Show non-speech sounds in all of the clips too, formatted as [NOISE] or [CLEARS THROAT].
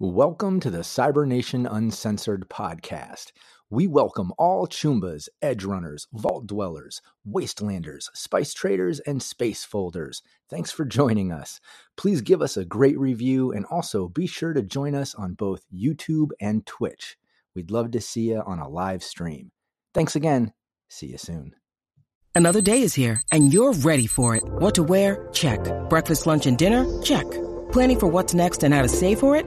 Welcome to the Cybernation Uncensored podcast. We welcome all Chumbas, Edge Runners, Vault Dwellers, Wastelanders, Spice Traders, and Space Folders. Thanks for joining us. Please give us a great review and also be sure to join us on both YouTube and Twitch. We'd love to see you on a live stream. Thanks again. See you soon. Another day is here and you're ready for it. What to wear? Check. Breakfast, lunch, and dinner? Check. Planning for what's next and how to save for it?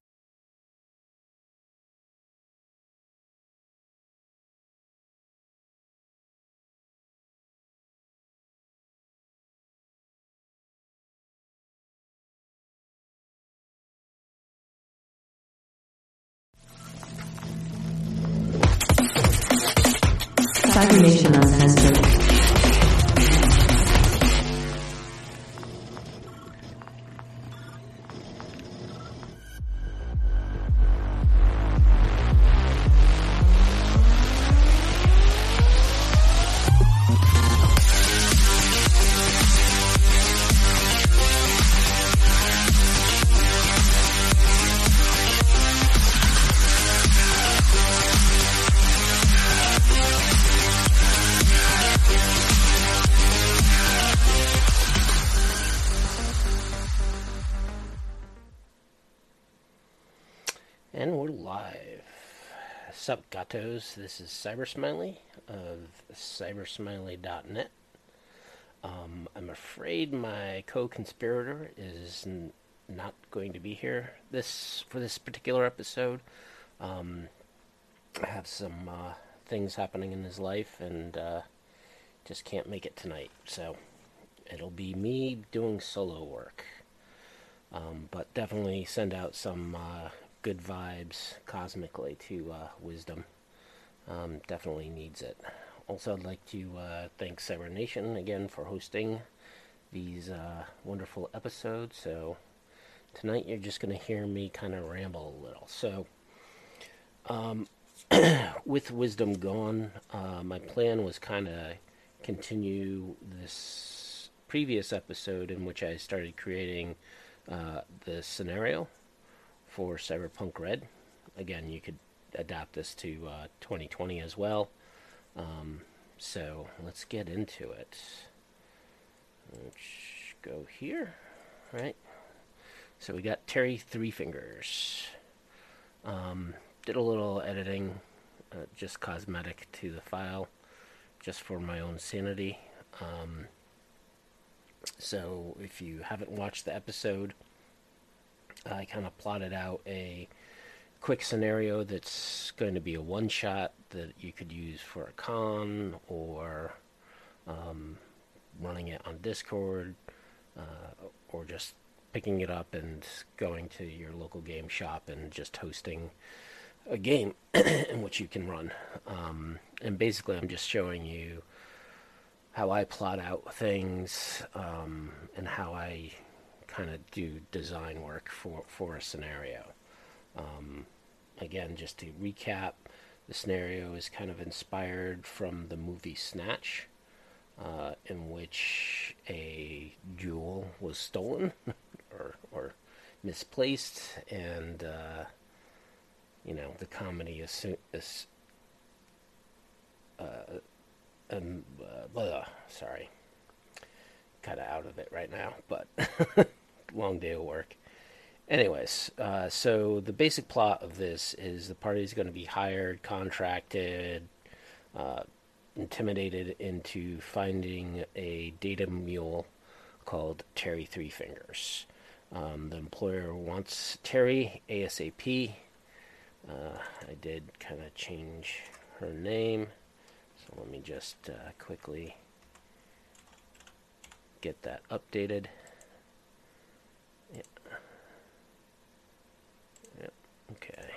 This is Cybersmiley of cybersmiley.net. Um, I'm afraid my co-conspirator is n- not going to be here this for this particular episode. Um, I have some uh, things happening in his life and uh, just can't make it tonight. So it'll be me doing solo work. Um, but definitely send out some uh, good vibes cosmically to uh, Wisdom. Um, definitely needs it. Also, I'd like to uh, thank Cybernation again for hosting these uh, wonderful episodes. So, tonight you're just going to hear me kind of ramble a little. So, um, [COUGHS] with Wisdom gone, uh, my plan was kind of continue this previous episode in which I started creating uh, the scenario for Cyberpunk Red. Again, you could adapt this to uh, 2020 as well. Um, so let's get into it. Let's go here, right? So we got Terry Three Fingers. Um, did a little editing, uh, just cosmetic to the file, just for my own sanity. Um, so if you haven't watched the episode, I kind of plotted out a quick scenario that's going to be a one shot that you could use for a con or um, running it on Discord uh, or just picking it up and going to your local game shop and just hosting a game [CLEARS THROAT] in which you can run. Um, and basically, I'm just showing you how I plot out things um, and how I kind of do design work for, for a scenario. Um, again, just to recap, the scenario is kind of inspired from the movie Snatch, uh, in which a jewel was stolen [LAUGHS] or, or misplaced, and uh, you know the comedy is, uh, um, blah, sorry, kind of out of it right now, but [LAUGHS] long day of work. Anyways, uh, so the basic plot of this is the party is going to be hired, contracted, uh, intimidated into finding a data mule called Terry Three Fingers. Um, the employer wants Terry ASAP. Uh, I did kind of change her name, so let me just uh, quickly get that updated. Okay.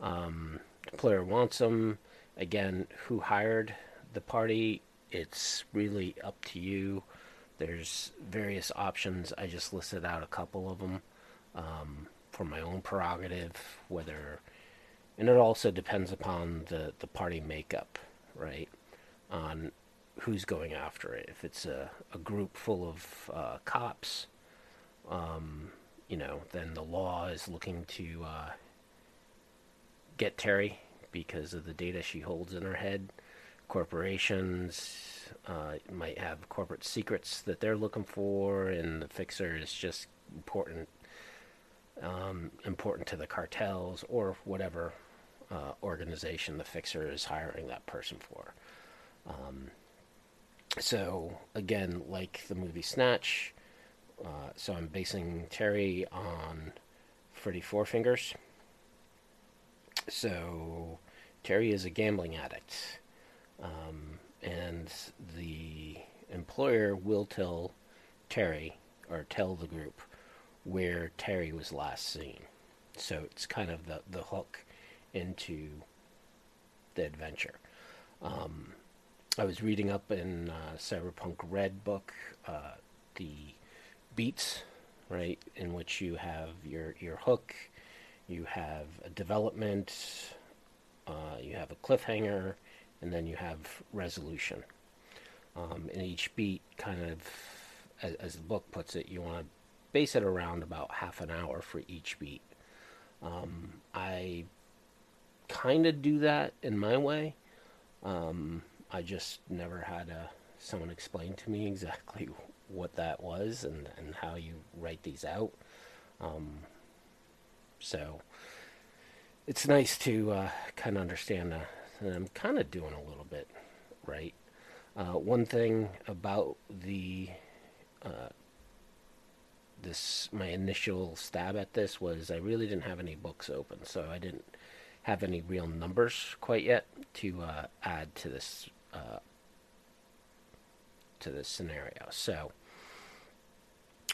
Um, the player wants them. Again, who hired the party it's really up to you. There's various options. I just listed out a couple of them um, for my own prerogative, whether, and it also depends upon the, the party makeup, right? On who's going after it. If it's a, a group full of uh, cops, um, you know, then the law is looking to uh, get Terry because of the data she holds in her head. Corporations uh, might have corporate secrets that they're looking for, and the fixer is just important, um, important to the cartels or whatever uh, organization the fixer is hiring that person for. Um, so again, like the movie Snatch, uh, so I'm basing Terry on Freddy Four Fingers. So Terry is a gambling addict, um, and the employer will tell Terry or tell the group where Terry was last seen. So it's kind of the the hook into the adventure. Um, I was reading up in uh, Cyberpunk Red book uh, the beats, right, in which you have your your hook, you have a development, uh, you have a cliffhanger, and then you have resolution. Um, and each beat, kind of, as, as, the book puts it, you want to base it around about half an hour for each beat. Um, I kind of do that in my way. Um, I just never had a, someone explain to me [LAUGHS] exactly what that was and, and how you write these out. Um, so it's nice to uh, kind of understand that. I'm kind of doing a little bit right. Uh, one thing about the uh, this my initial stab at this was I really didn't have any books open, so I didn't have any real numbers quite yet to uh, add to this uh, to this scenario. So,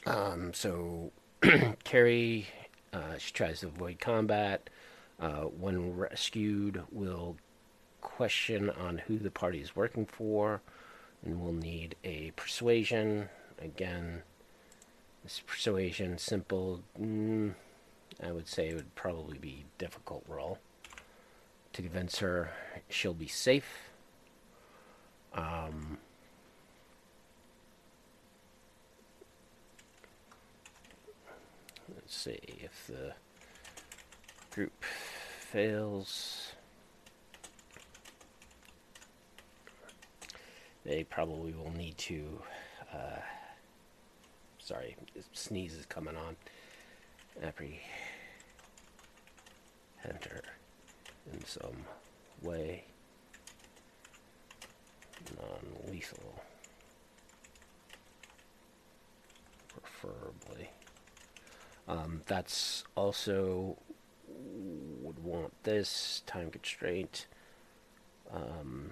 um, so [CLEARS THROAT] Carrie, uh, she tries to avoid combat. Uh, when rescued, will question on who the party is working for, and will need a persuasion. Again, this persuasion, simple. Mm, I would say it would probably be difficult role to convince her she'll be safe um, let's see if the group fails. They probably will need to. Uh, sorry, sneeze is coming on. Her in some way non-lethal. Preferably. Um, that's also would want this time constraint. Um,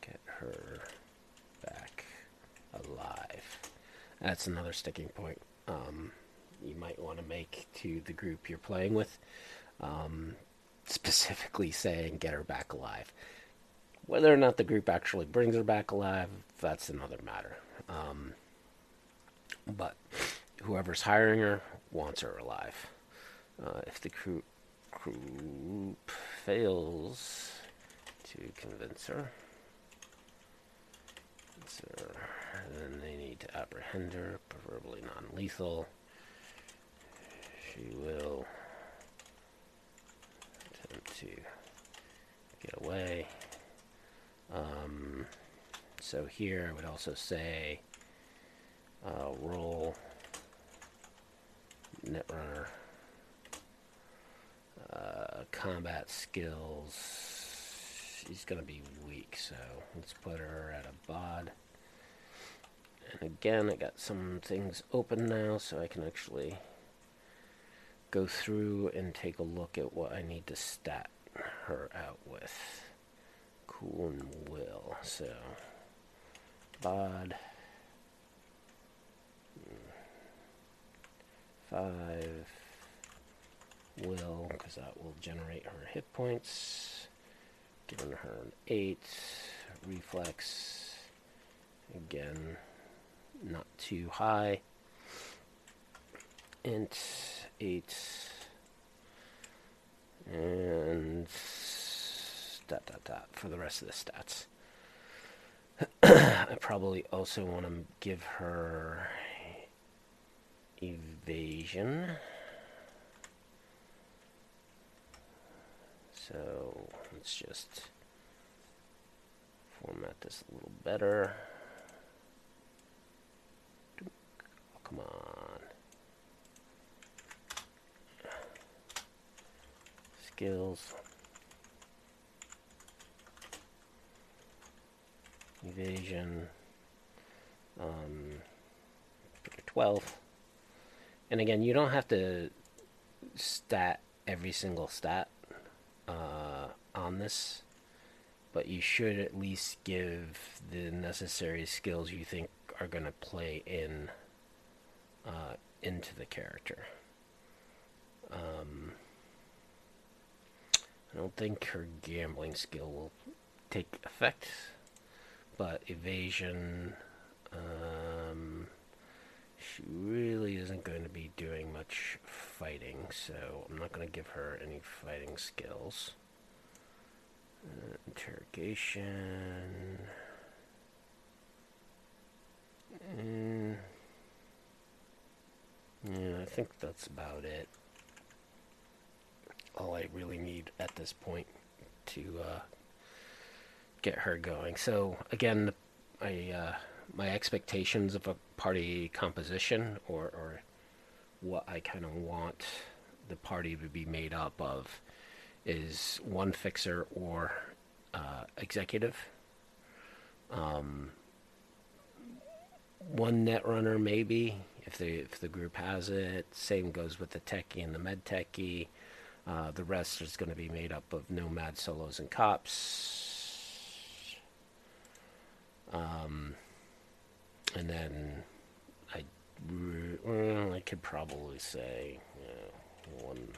get her back alive. That's another sticking point. Um, you might want to make to the group you're playing with. Um, specifically saying get her back alive. Whether or not the group actually brings her back alive, that's another matter. Um, but whoever's hiring her wants her alive. Uh, if the crew, fails to convince her, then they need to apprehend her, preferably non lethal. She will attempt to get away. Um, so here I would also say uh, roll netrunner uh, combat skills. She's going to be weak, so let's put her at a bod. And again, I got some things open now, so I can actually go through and take a look at what I need to stat her out with. Cool and will. So, bod. Five will, because that will generate her hit points. giving her an 8. Reflex, again, not too high. Int 8. And dot dot dot for the rest of the stats. I probably also want to give her evasion. So let's just format this a little better. Oh, come on. Skills. Evasion. Um, 12. And again, you don't have to stat every single stat uh, on this, but you should at least give the necessary skills you think are going to play in uh, into the character. Um, I don't think her gambling skill will take effect, but evasion. Um, she really isn't going to be doing much fighting, so I'm not going to give her any fighting skills. Uh, interrogation. Mm. Yeah, I think that's about it. All I really need at this point to uh, get her going. So again, I uh, my expectations of a party composition or, or what I kind of want the party to be made up of is one fixer or uh, executive. Um, one net runner maybe if the if the group has it. Same goes with the techie and the med techie. Uh, the rest is going to be made up of nomad solos and cops. Um, and then I, well, I could probably say one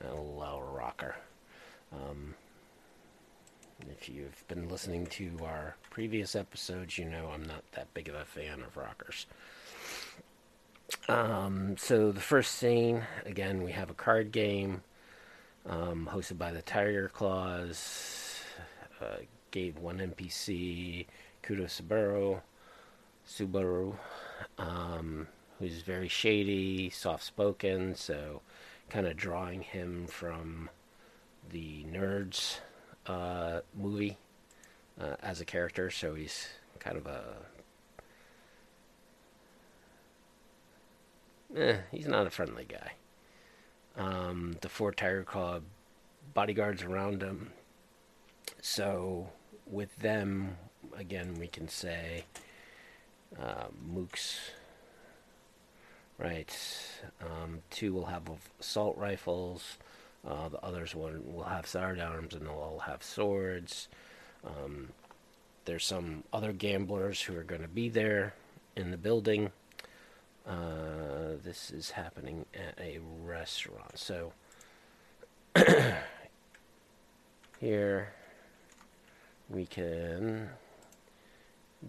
a lower rocker. Um, if you've been listening to our previous episodes, you know I'm not that big of a fan of rockers. Um, so the first scene, again, we have a card game um, hosted by the Tiger Claws. Uh, gave one NPC Kudo Subaru, Subaru, um, who's very shady, soft-spoken, so kind of drawing him from the Nerds uh, movie uh, as a character. So he's kind of a eh, he's not a friendly guy. Um, the four Tiger Claw bodyguards around him. So with them, again, we can say uh, mooks. Right. Um, two will have assault rifles. Uh, the others one will have sidearms, and they'll all have swords. Um, there's some other gamblers who are going to be there in the building. Uh, this is happening at a restaurant. So [CLEARS THROAT] here we can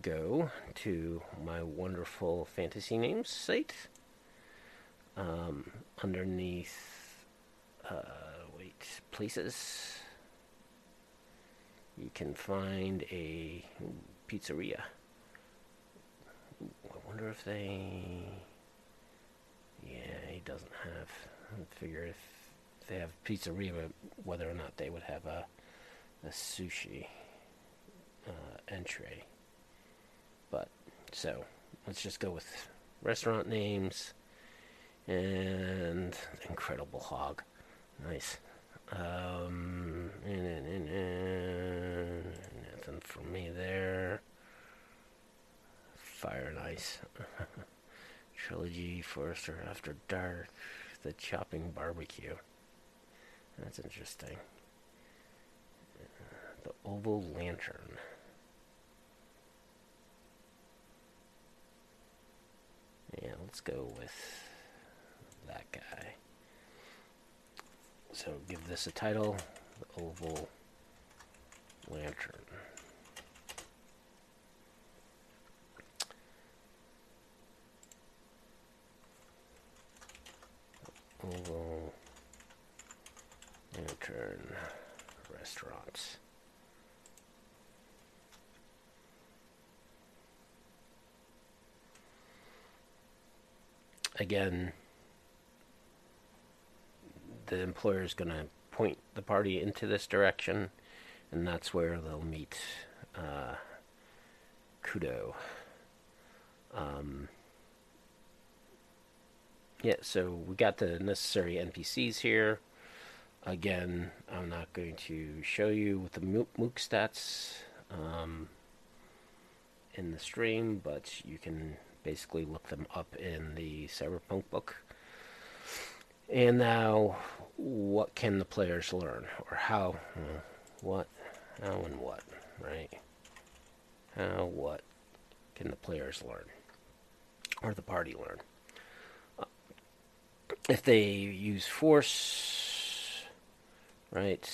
go to my wonderful fantasy names site. Um, underneath, uh, wait, places, you can find a pizzeria. I wonder if they. Yeah, he doesn't have. I figure if they have pizzeria, whether or not they would have a, a sushi uh, entree. But so let's just go with restaurant names and Incredible Hog. Nice. Um, nothing for me there. Fire and Ice. [LAUGHS] Trilogy, Forester After Dark, The Chopping Barbecue. That's interesting. The Oval Lantern. Yeah, let's go with that guy. So give this a title, the Oval Lantern. Oval Lantern Restaurants. Again, the employer is going to point the party into this direction, and that's where they'll meet uh, Kudo. Um, yeah, so we got the necessary NPCs here. Again, I'm not going to show you with the Mook stats um, in the stream, but you can basically look them up in the Cyberpunk book. And now, what can the players learn? Or how, uh, what, how and what, right? How, what can the players learn? Or the party learn? Uh, if they use force, right?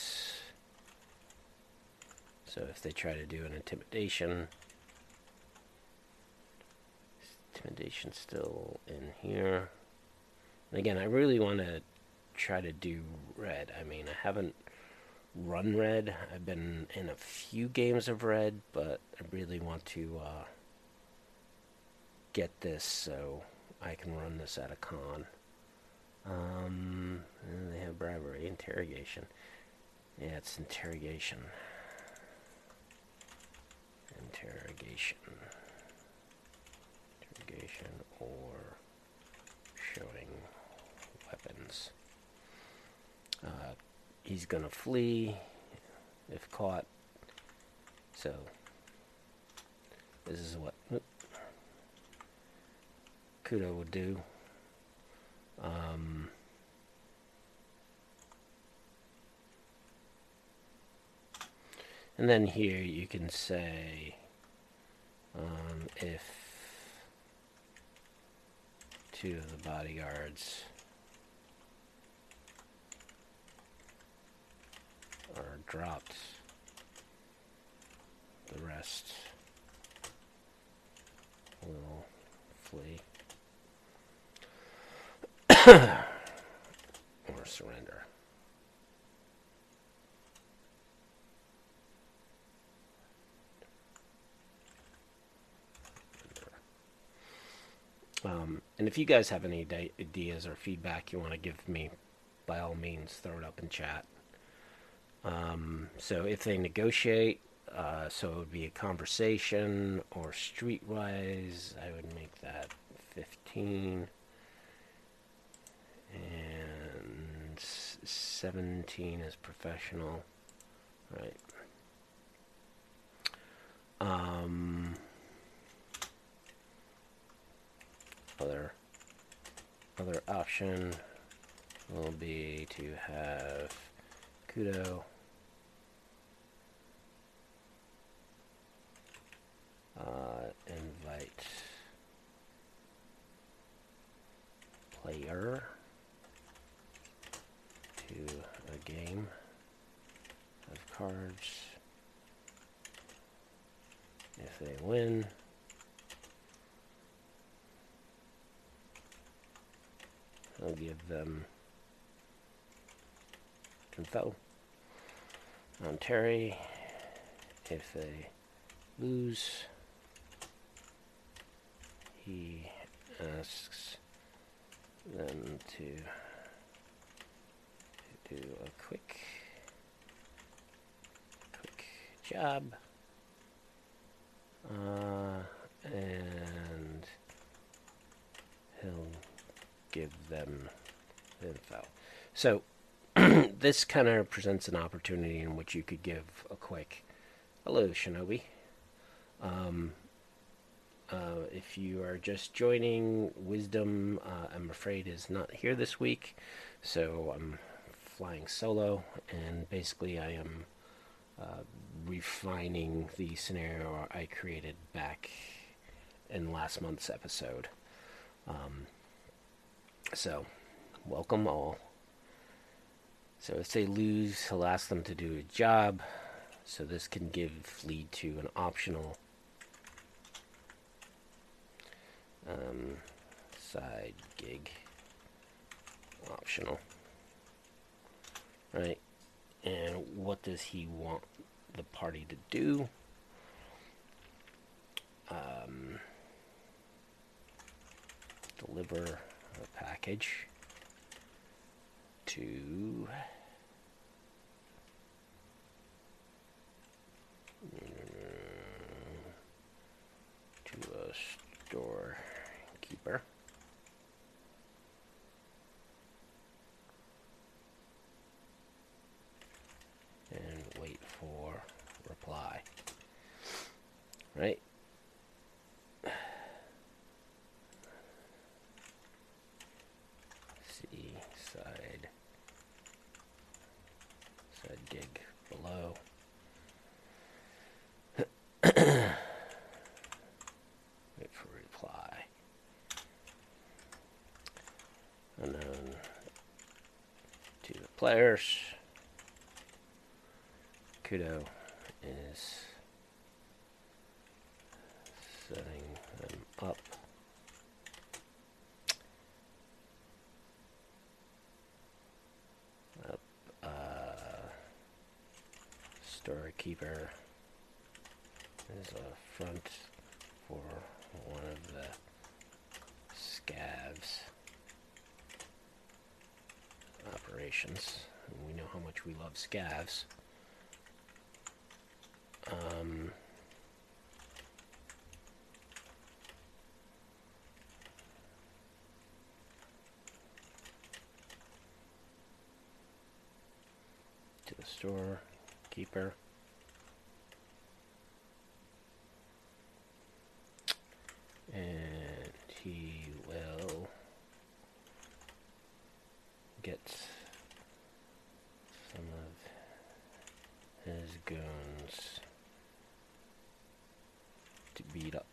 So if they try to do an intimidation, intimidation still in here. And again, I really want to try to do red. I mean, I haven't run red. I've been in a few games of red, but I really want to uh, get this so I can run this at a con. Um, they have bribery, interrogation. Yeah, it's interrogation. Interrogation. Interrogation or showing weapons. Uh, he's gonna flee if caught. So this is what Kudo would do. Um, and then here you can say um, if two of the bodyguards are dropped. The rest will flee [CLEARS THROAT] or surrender. Um, and if you guys have any ideas or feedback you want to give me, by all means, throw it up in chat. Um, so if they negotiate, uh, so it would be a conversation or streetwise, I would make that 15 and 17 is professional, right? Um, other other option will be to have Kudo uh, invite player to a game of cards. If they win, I'll give them info on Terry. If they lose, he asks them to do a quick quick job uh, and he'll give them info. So [CLEARS THROAT] this kind of presents an opportunity in which you could give a quick hello, Shinobi. Um, uh, if you are just joining, Wisdom, uh, I'm afraid, is not here this week, so I'm flying solo, and basically I am uh, refining the scenario I created back in last month's episode. Um, so, welcome all. So if they lose, he'll ask them to do a job. So this can give lead to an optional um, side gig optional right and what does he want the party to do um, deliver a package to to a storekeeper. And wait for reply. Right? See side side gig below. Wait for reply. And then to the players. Kudo is setting them up. Up, uh, storekeeper is a front for one of the scavs operations. And we know how much we love scavs. Um, to the store keeper. And he will get some of his goons to beat up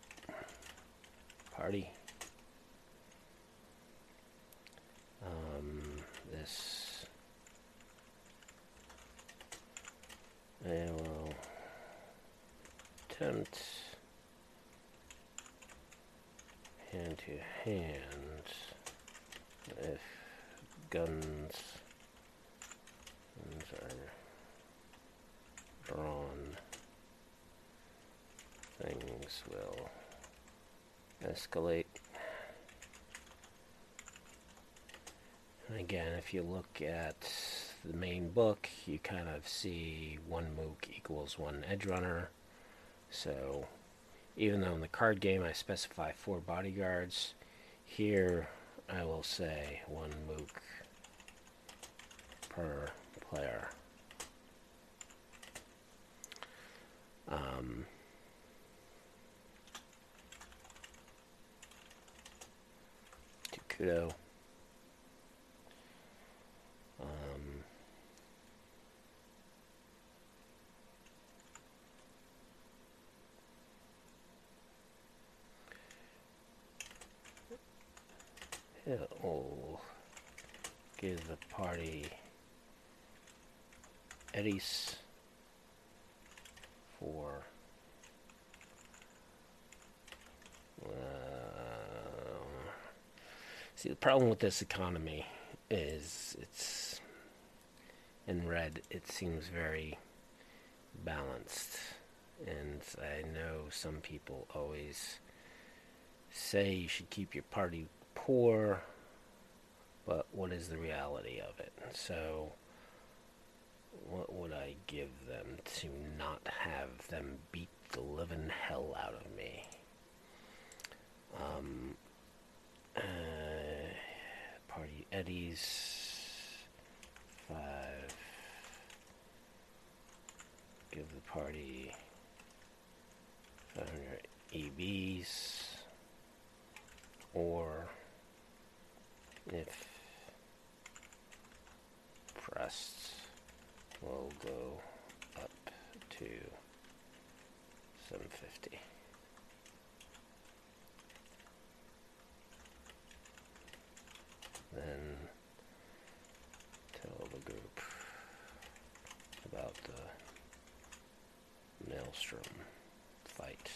party. Um, this I will attempt hand to hand if guns, guns are drawn things will escalate. Again, if you look at the main book, you kind of see one mook equals one edge runner. So even though in the card game I specify four bodyguards, here I will say one mook per player. Um, to Kudo. Um, it'll give the party Eddies. For uh, see the problem with this economy is it's in red it seems very balanced. And I know some people always say you should keep your party poor but what is the reality of it? So what would I give them to not have them beat the living hell out of me? Um, uh, party eddies, five. Give the party 500 EBs, or if pressed will go up to 750. Then tell the group about the Maelstrom fight.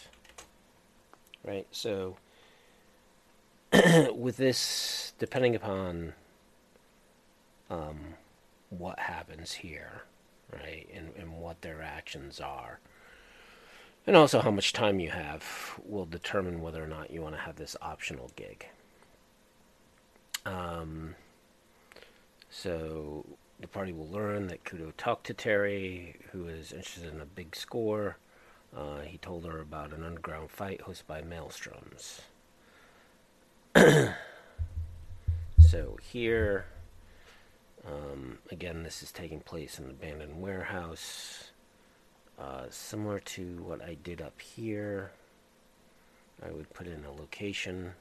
Right, so [CLEARS THROAT] with this, depending upon um, what happens here, right, and, and what their actions are, and also how much time you have, will determine whether or not you want to have this optional gig. Um, so the party will learn that Kudo talked to Terry, who is interested in a big score. Uh, he told her about an underground fight hosted by Maelstroms. [CLEARS THROAT] so here, um, again, this is taking place in an abandoned warehouse. Uh, similar to what I did up here, I would put in a location.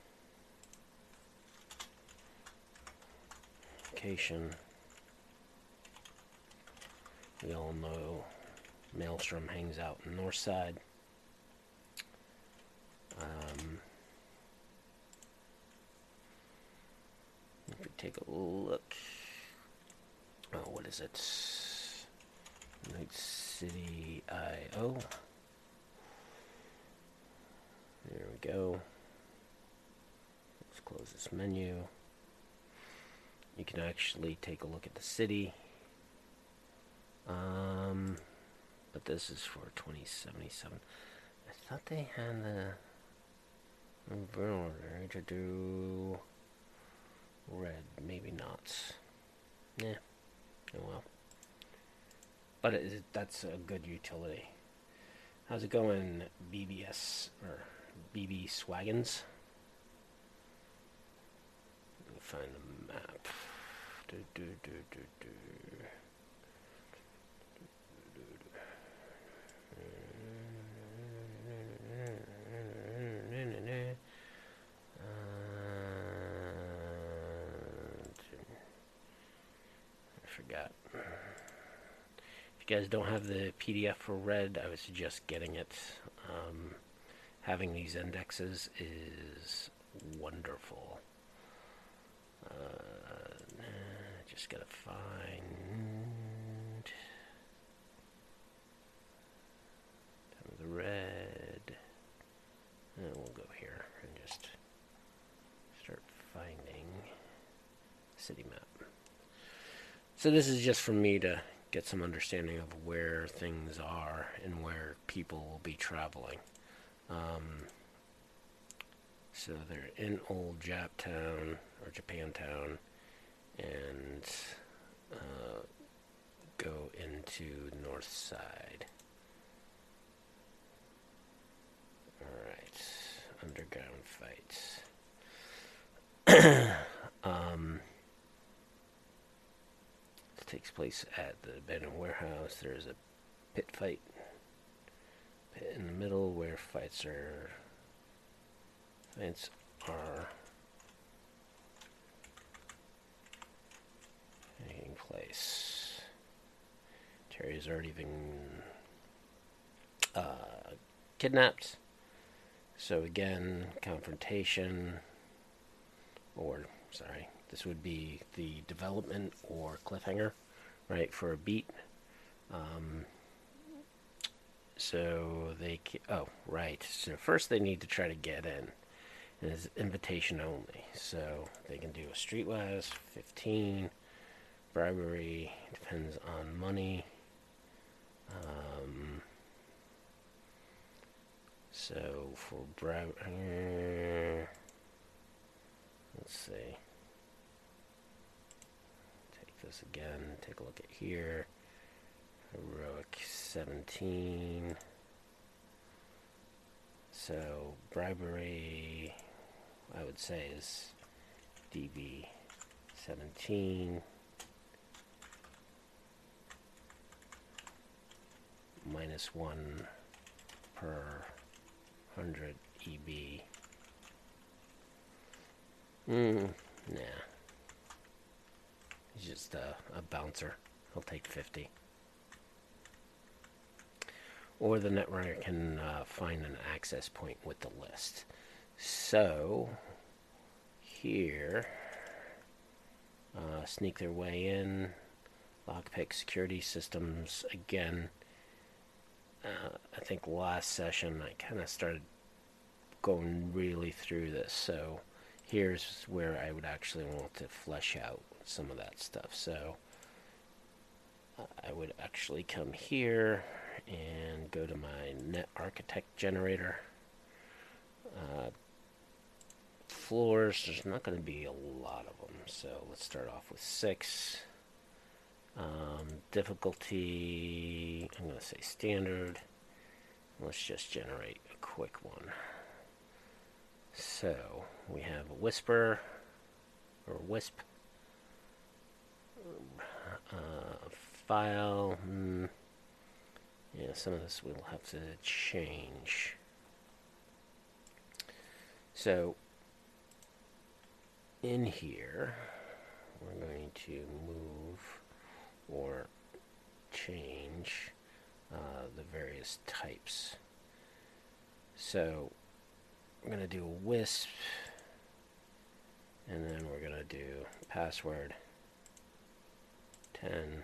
Location. We all know Maelstrom hangs out in the north side. Um, if we take a look, oh, what is it? Night City I.O. There we go. Let's close this menu. You can actually take a look at the city. Um, but this is for 2077. I thought they had the order to do red. Maybe not. Yeah. Oh well. But it, that's a good utility. How's it going, BBS or BB Swaggins? Let me find the map. Do, do, do, do, do. Forgot. If you guys don't have the PDF for Red, I would suggest getting it. Um, having these indexes is wonderful. Uh, just gotta find the red. And we'll go here and just start finding city map. So this is just for me to get some understanding of where things are and where people will be traveling. Um, so they're in Old Japtown or Japantown and uh, go into North Side. Alright, underground fights. [COUGHS] um, takes place at the abandoned warehouse. There's a pit fight pit in the middle where fights are fights are taking place. Terry's already been uh, kidnapped. So again, confrontation, or sorry, this would be the development or cliffhanger, right, for a beat. Um, so they, oh, right. So first they need to try to get in. And it's invitation only. So they can do a streetwise, 15, bribery, depends on money. Um, so for bribe, uh, let's see. This again. Take a look at here. Heroic 17. So bribery, I would say, is DV 17. Minus 1 per 100 EB. Hmm, nah. He's just a, a bouncer. He'll take 50. Or the netrunner can uh, find an access point with the list. So, here, uh, sneak their way in, lockpick security systems again uh, I think last session I kind of started going really through this. So here's where I would actually want to flesh out some of that stuff. So I would actually come here and go to my net architect generator. Uh, floors, there's not going to be a lot of them. So let's start off with six. Um, difficulty, I'm going to say standard. Let's just generate a quick one. So we have a whisper or wisp uh, file. Mm, yeah, some of this we'll have to change. So in here, we're going to move or change uh, the various types. So we're going to do a wisp, and then we're going to do password 10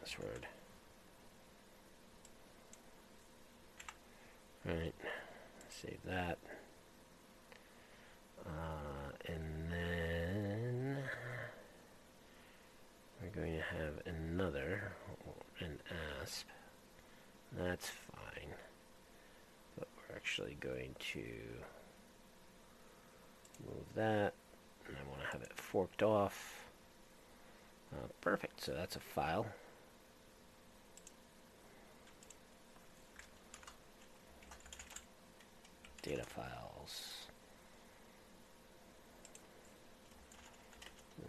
password. Right, save that. Uh, and then we're going to have another, an ASP. That's fine. But we're actually going to move that. And I want to have it forked off. Uh, perfect, so that's a file. Data files.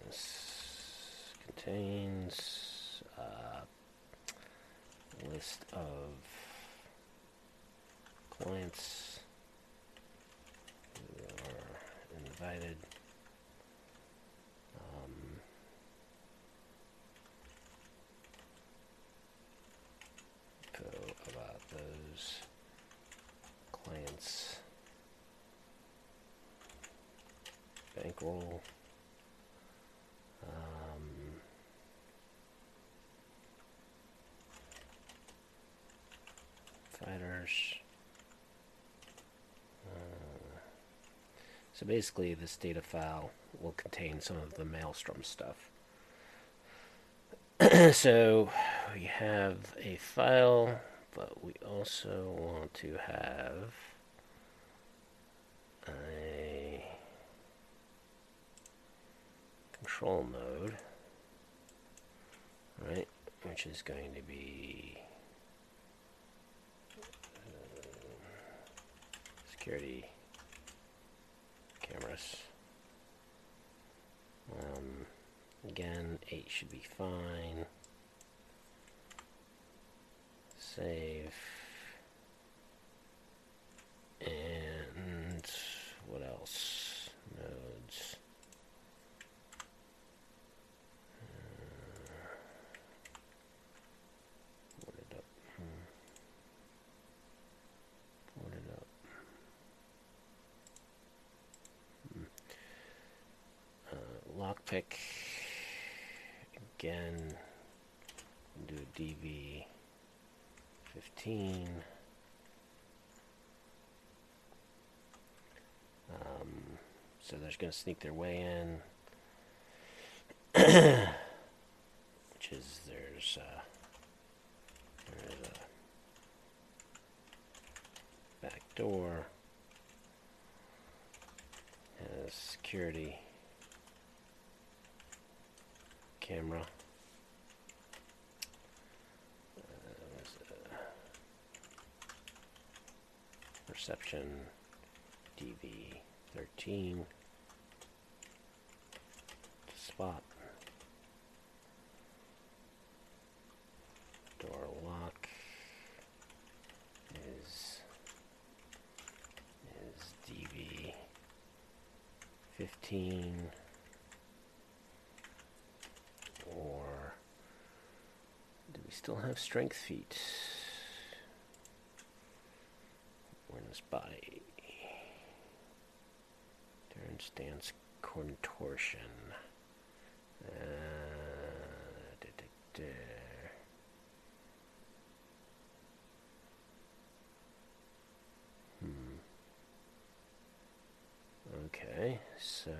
This contains a list of clients who are invited. Um, info about those clients. Bankroll. Um, Uh, so basically, this data file will contain some of the Maelstrom stuff. [CLEARS THROAT] so we have a file, but we also want to have a control node, right, which is going to be security cameras. Um, again, 8 should be fine. Save. And what else? Nodes. Port it up. Hmm. Port it up. Hmm. Lockpick. Again, do a DV 15. Um, so they're going to sneak their way in. [COUGHS] which is there's uh, there's a back door has security camera. Uh, perception DV 13 spot. Door lock is is DV 15 still have strength feat. Awareness body. Endurance dance contortion. Uh. Hmm. Okay, so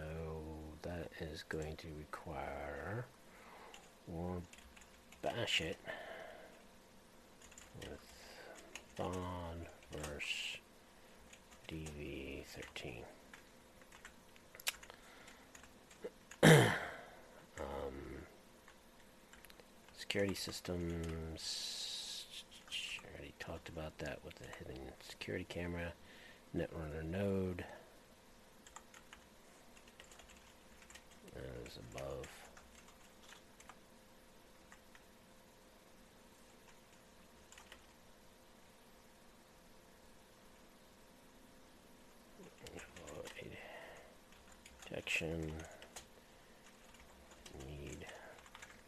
that is going to require or bash it with bond versus DV13. [CLEARS THROAT] um, security systems. Already talked about that with the hidden security camera. Netrunner node. As above. Need.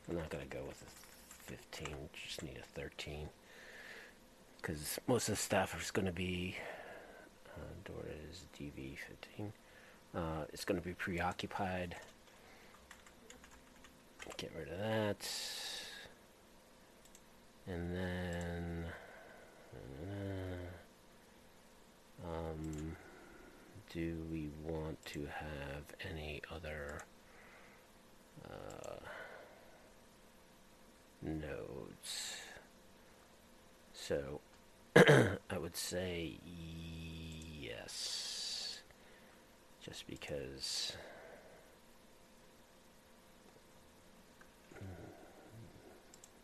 I'm not going to go with a 15, just need a 13. Because most of the stuff is going to be. Uh, door is DV15. Uh, it's going to be preoccupied. Get rid of that. And then. Uh, um, do we want to have any other uh, nodes? So [CLEARS THROAT] I would say yes, just because.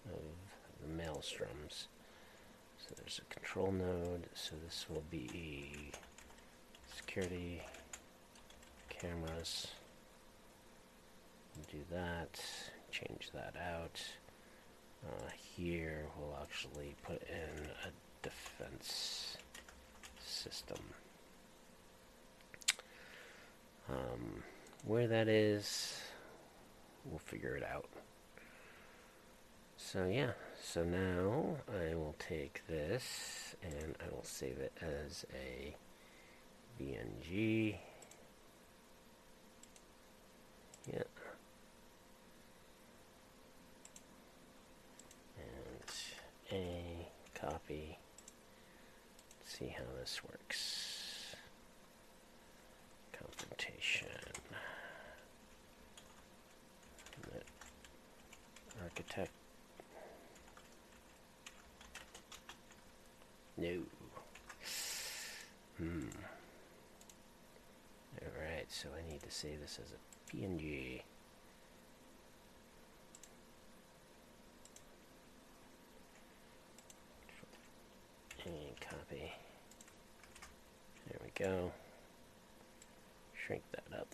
Of the maelstroms. So there's a control node, so this will be security cameras. Do that, change that out. Uh, here we'll actually put in a defense system. Um, where that is, we'll figure it out. So yeah, so now I will take this and I will save it as a BNG. Yeah. And a copy. Let's see how this works. Confrontation. Architect. No. Hmm. Alright, so I need to save this as a PNG. And copy. There we go. Shrink that up.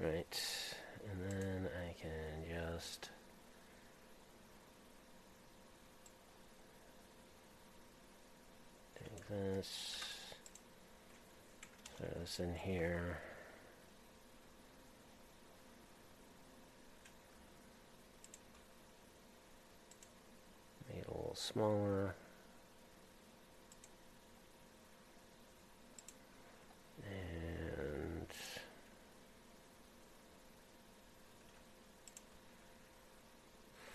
Right, and then I can just take this, throw in here. Make it a little smaller. And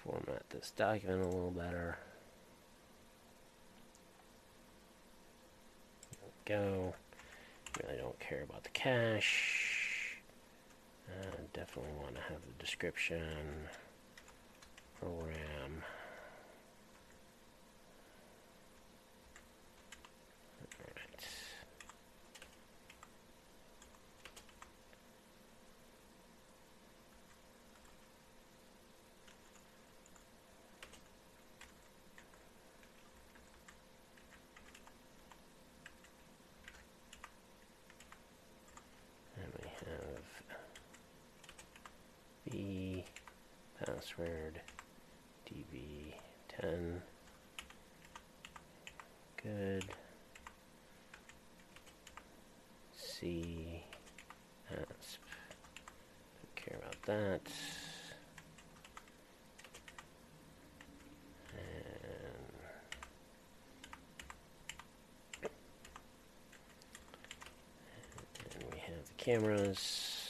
format this document a little better. There we go. Care about the cache. Uh, definitely want to have the description. Program. Alright. And we have B password DV10. Good. C asp. Don't care about that. And we have the cameras.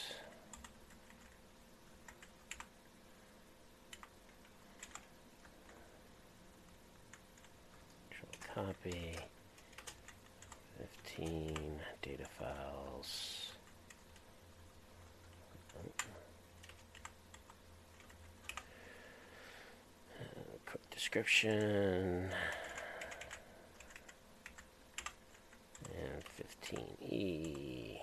Control copy. files. Uh, quick description. And 15E.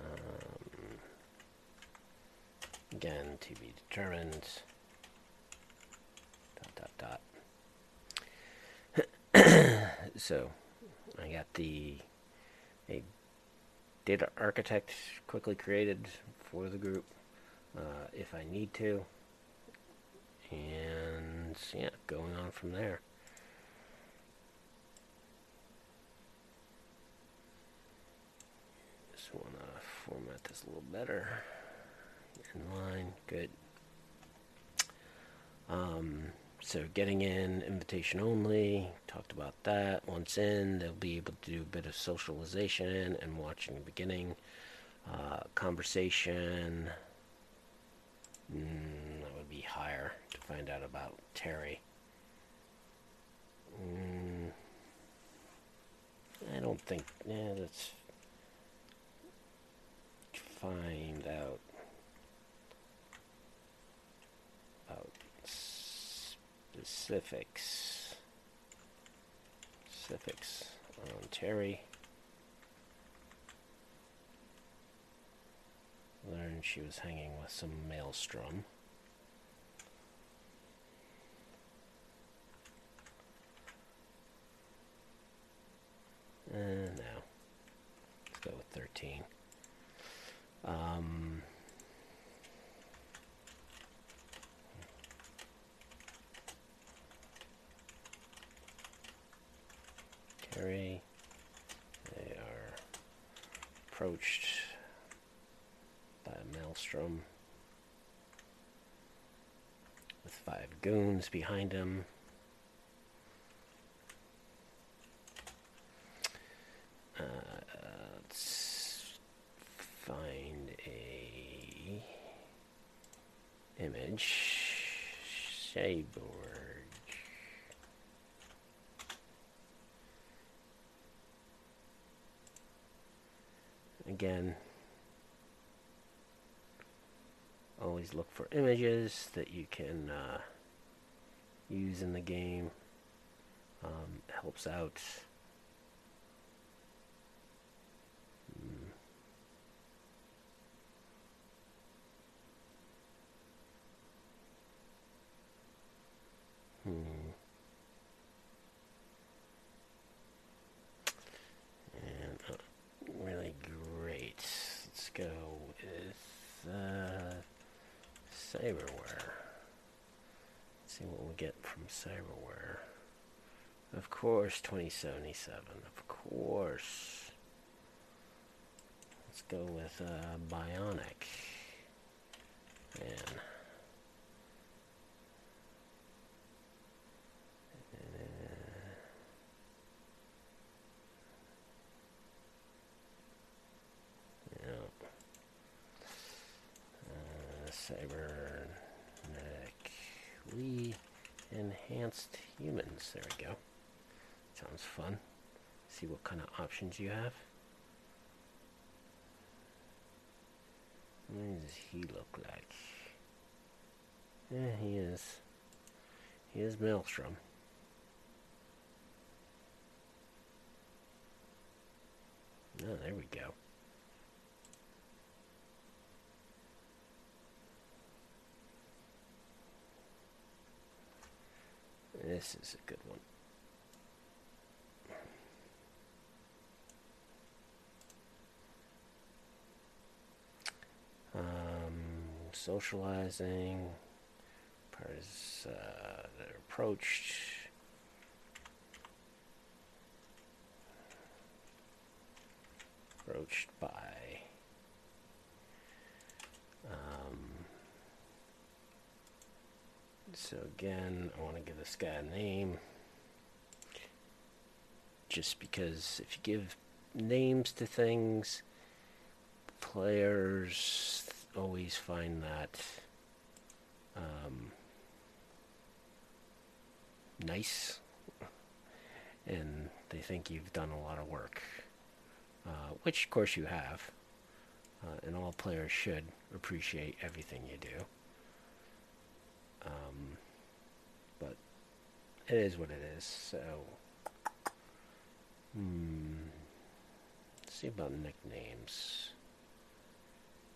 Um, again, to be determined. Dot dot dot. [CLEARS THROAT] so, I got the data architect quickly created for the group uh, if I need to, and yeah, going on from there. Just want to format this a little better. In line, good. Um, so getting in, invitation only, talked about that. Once in, they'll be able to do a bit of socialization and watching the beginning. Uh, conversation, mm, that would be higher to find out about Terry. Mm, I don't think, yeah, let's find out about specifics. Specifics on Terry. Learned she was hanging with some maelstrom. And now, let's go with 13. Um, Terry, they are approached by a maelstrom with five goons behind him. Uh, let's find a image. Shayboard. Again, always look for images that you can uh, use in the game. Um, helps out. Mm. Hmm. And uh, really great. Let's go with uh, cyberware. see what we get from cyberware. Of course, 2077. Of course. Let's go with uh, Bionic. Man. Yeah. Uh, cybernetically humans. There we go. Sounds fun. See what kind of options you have. What does he look like? Yeah, he is. He is Maelstrom. Oh, there we go. This is a good one. Um, socializing, is uh, they're approached. Approached by so again, I want to give this guy a name. Just because if you give names to things, players always find that um, nice, and they think you've done a lot of work, uh, which of course you have, uh, and all players should appreciate everything you do. Um, but it is what it is. So, hmm. Let's see about nicknames.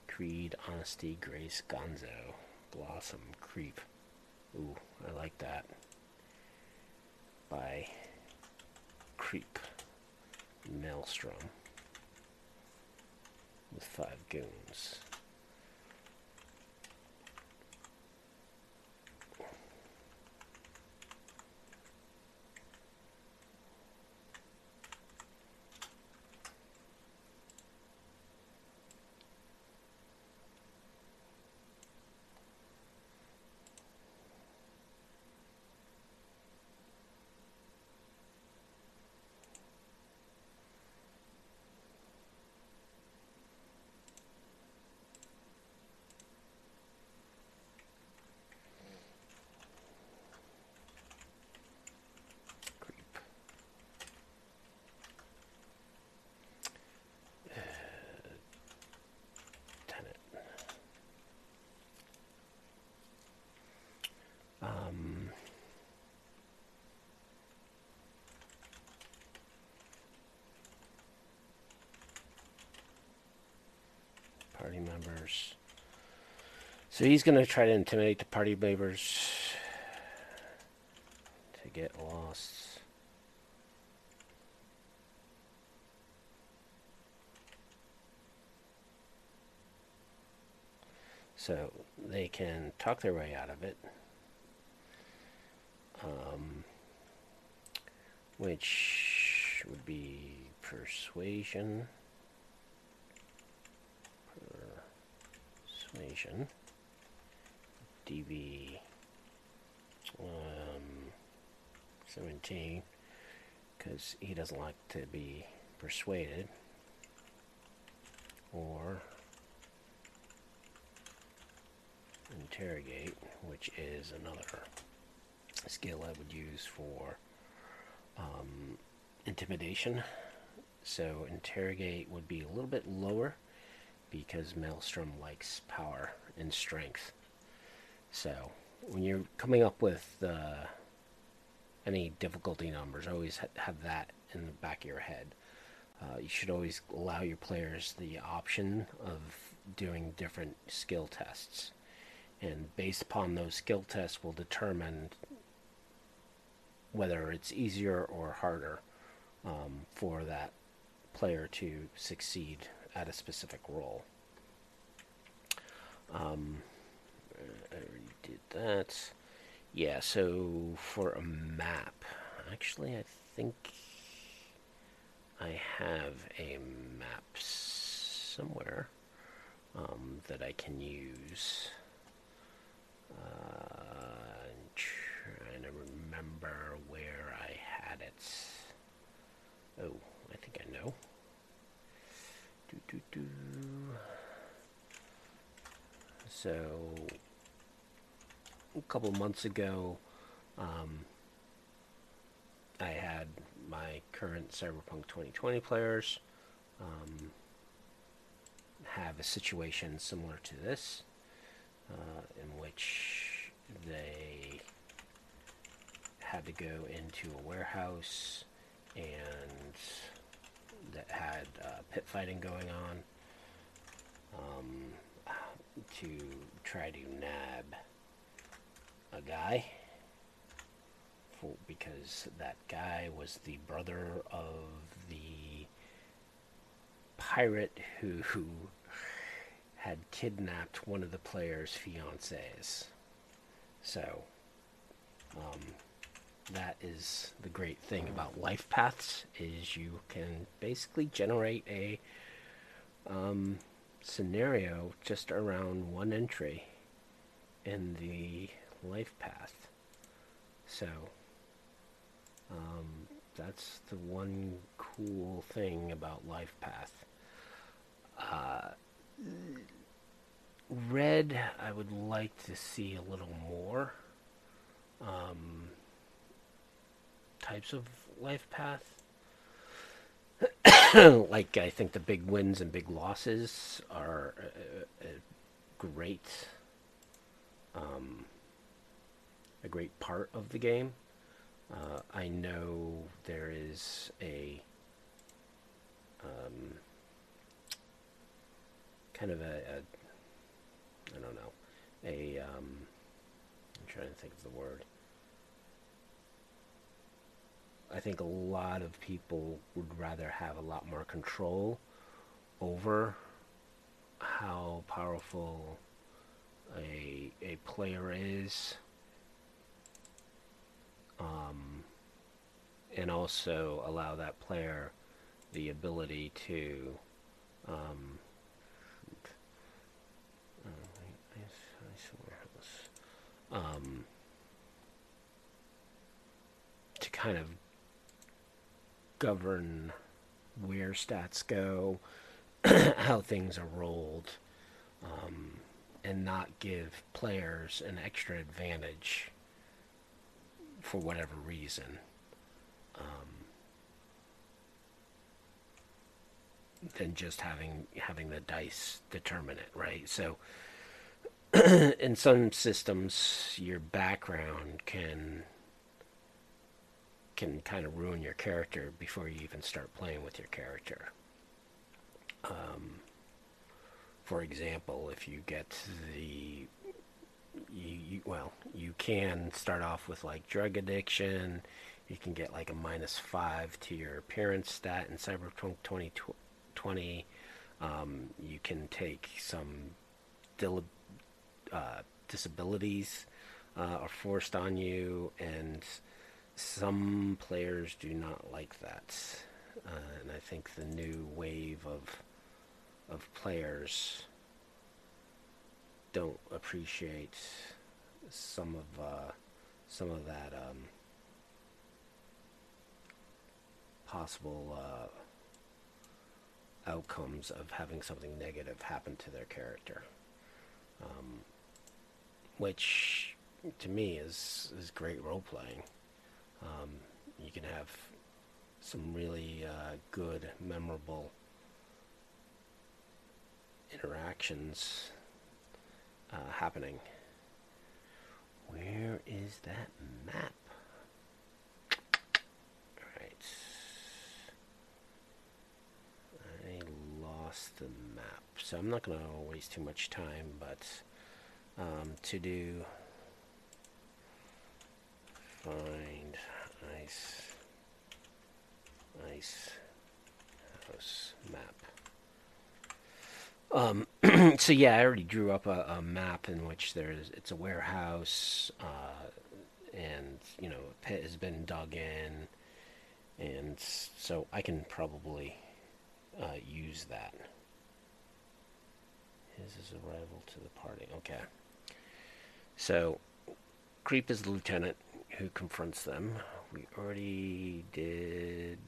Creed, Honesty, Grace, Gonzo, Blossom, Creep. Ooh, I like that. By Creep, Maelstrom, with five goons. Creep. Tenet. Um, party members. So he's going to try to intimidate the party members to get lost. So they can talk their way out of it. Um, which would be persuasion. Persuasion. DV um, 17 because he doesn't like to be persuaded. Or interrogate which is another skill I would use for um, intimidation. So interrogate would be a little bit lower because Maelstrom likes power and strength so when you're coming up with uh, any difficulty numbers, always ha- have that in the back of your head. Uh, you should always allow your players the option of doing different skill tests. And based upon those skill tests will determine whether it's easier or harder um, for that player to succeed at a specific role. Um, I already did that. Yeah, so for a map, actually, I think I have a map somewhere um, that I can use. Uh, I'm trying to remember where I had it. Oh, I think I know. Do do. So a couple months ago, um, I had my current Cyberpunk 2020 players um, have a situation similar to this, uh, in which they had to go into a warehouse and that had uh, pit fighting going on um, to try to nab a guy for, because that guy was the brother of the pirate who, who had kidnapped one of the player's fiancées. So, um, that is the great thing about life paths is you can basically generate a um, scenario just around one entry in the life path. So, um, that's the one cool thing about life path. Uh, red, I would like to see a little more. Um, types of life path. [COUGHS] like I think the big wins and big losses are a, a great, um, a great part of the game. Uh, I know there is a um, kind of a, a I don't know a um, I'm trying to think of the word. I think a lot of people would rather have a lot more control over how powerful a a player is, um, and also allow that player the ability to um, um, to kind of govern where stats go, [CLEARS THROAT] how things are rolled, um, and not give players an extra advantage for whatever reason. Um, than just having having the dice determine it, right? So [CLEARS THROAT] in some systems, your background can can kind of ruin your character before you even start playing with your character. Um, for example, if you get the you, you, well, you can start off with like drug addiction. You can get like a minus five to your appearance stat in Cyberpunk 2020. Um, you can take some dil- uh, disabilities uh, are forced on you, and some players do not like that. Uh, and I think the new wave of of players don't appreciate some of uh, some of that um, possible uh, outcomes of having something negative happen to their character, um, which to me is is great role playing. Um, you can have some really uh, good, memorable interactions uh, happening. Where is that map? Alright. I lost the map. So I'm not going to waste too much time, but um, to do find ice ice house map. Um, [CLEARS THROAT] so yeah, I already drew up a, a, map in which there's it's a warehouse, uh, and you know a pit has been dug in, and so I can probably uh, use that. His arrival to the party. Okay. So, Creep is the lieutenant who confronts them. We already did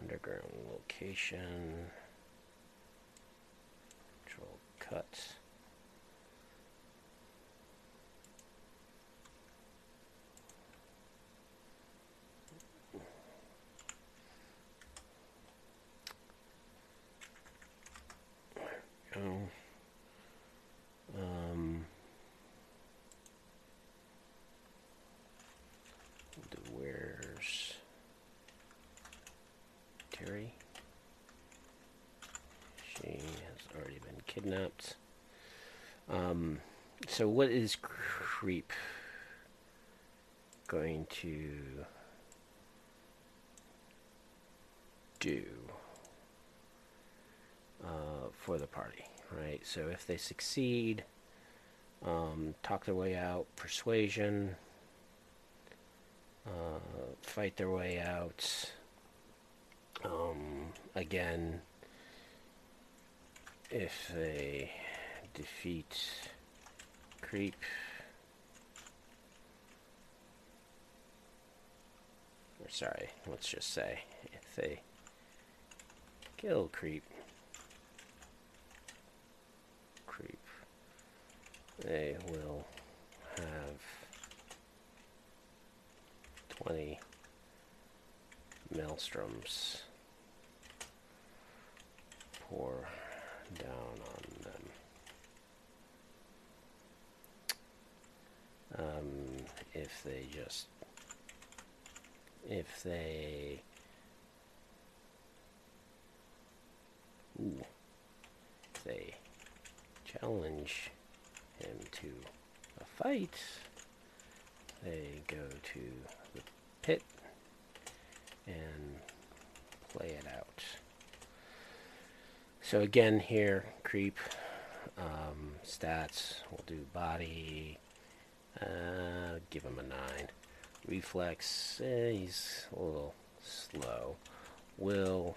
underground location, control cut. Go. Um, where's Terry? She has already been kidnapped. Um, so what is Creep going to do uh, for the party, right? So if they succeed, um, talk their way out, persuasion, uh, fight their way out. Um, again, if they defeat creep, or sorry, let's just say if they kill creep, creep, they will have 20 maelstroms. Pour down on them. Um, if they just, if they, ooh, if they challenge him to a fight, they go to the pit and play it out. So again here, creep, um, stats, we'll do body, uh, give him a 9. Reflex, eh, he's a little slow. Will,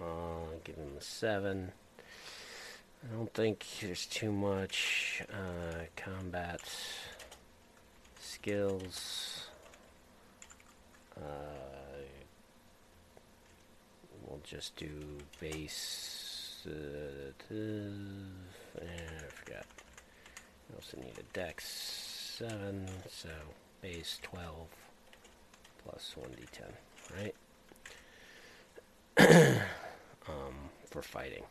uh, give him a 7. I don't think there's too much uh, combat skills. Uh, we'll just do base. Uh, I forgot. We also need a dex 7, so base 12 plus 1d10, right? [CLEARS THROAT] um, for fighting.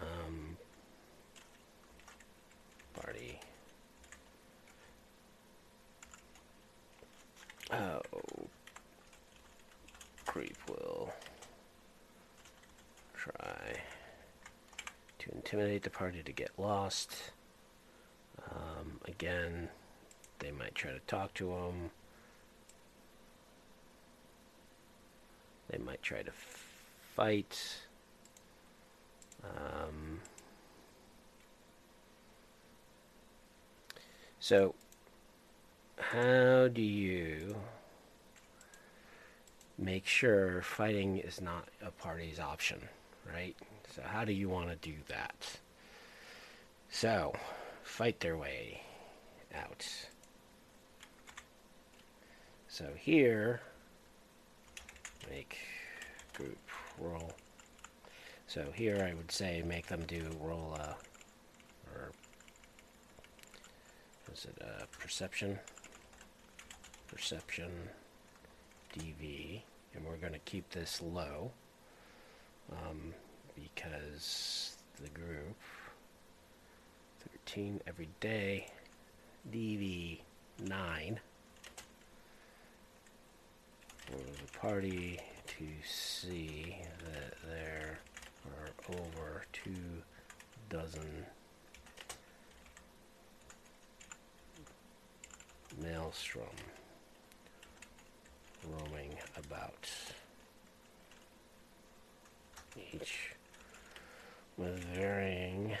Um, party. Oh, creep will try to intimidate the party to get lost. Um, again, they might try to talk to him. They might try to fight. Um, so, how do you make sure fighting is not a party's option, right? So, how do you want to do that? So, fight their way out. So, here, make group roll. So here I would say make them do roll a, or is it a perception? Perception DV, and we're going to keep this low um, because the group 13 every day DV 9 for the party to see that there are over two dozen maelstrom roaming about each with varying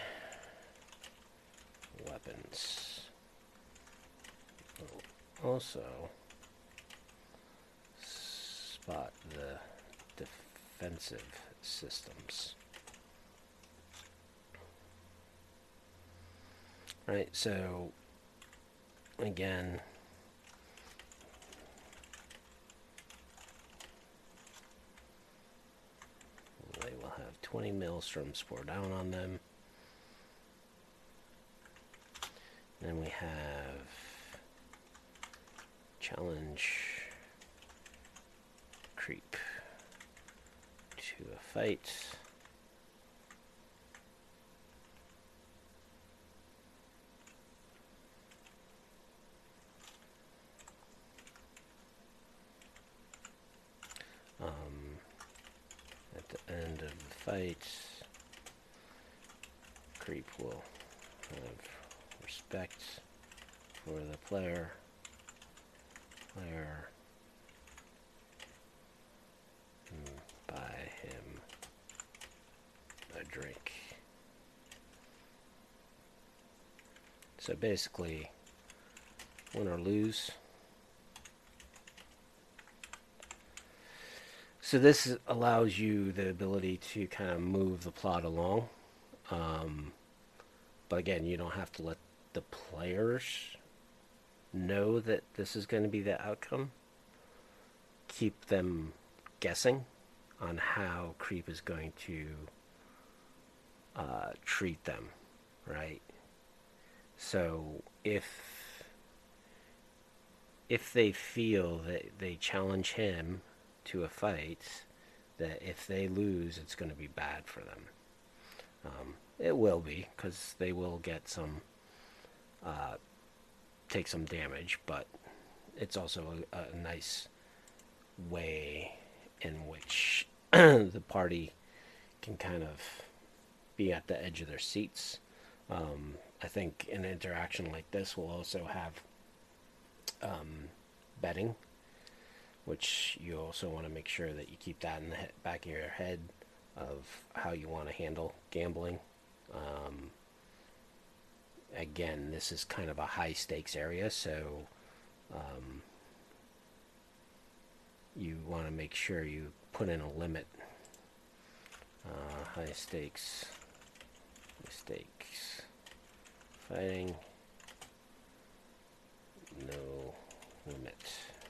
weapons oh, also spot the defensive systems. Right, so again, they will have 20 maelstroms pour down on them. Then we have challenge creep to a fight. Um, at the end of the fight, creep will have respect for the player. Player mm, buy him a drink. So basically, win or lose. So this allows you the ability to kind of move the plot along. Um, but again, you don't have to let the players know that this is going to be the outcome. Keep them guessing on how creep is going to uh, treat them, right? So if if they feel that they challenge him to a fight, that if they lose, it's going to be bad for them. Um, it will be because they will get some, uh, take some damage, but it's also a, a nice way in which [CLEARS THROAT] the party can kind of be at the edge of their seats. Um, I think an interaction like this will also have um, betting, which you also want to make sure that you keep that in the he- back of your head of how you want to handle gambling. Um, again, this is kind of a high stakes area, so um, you want to make sure you put in a limit. Uh, high stakes, high stakes, fighting, no limit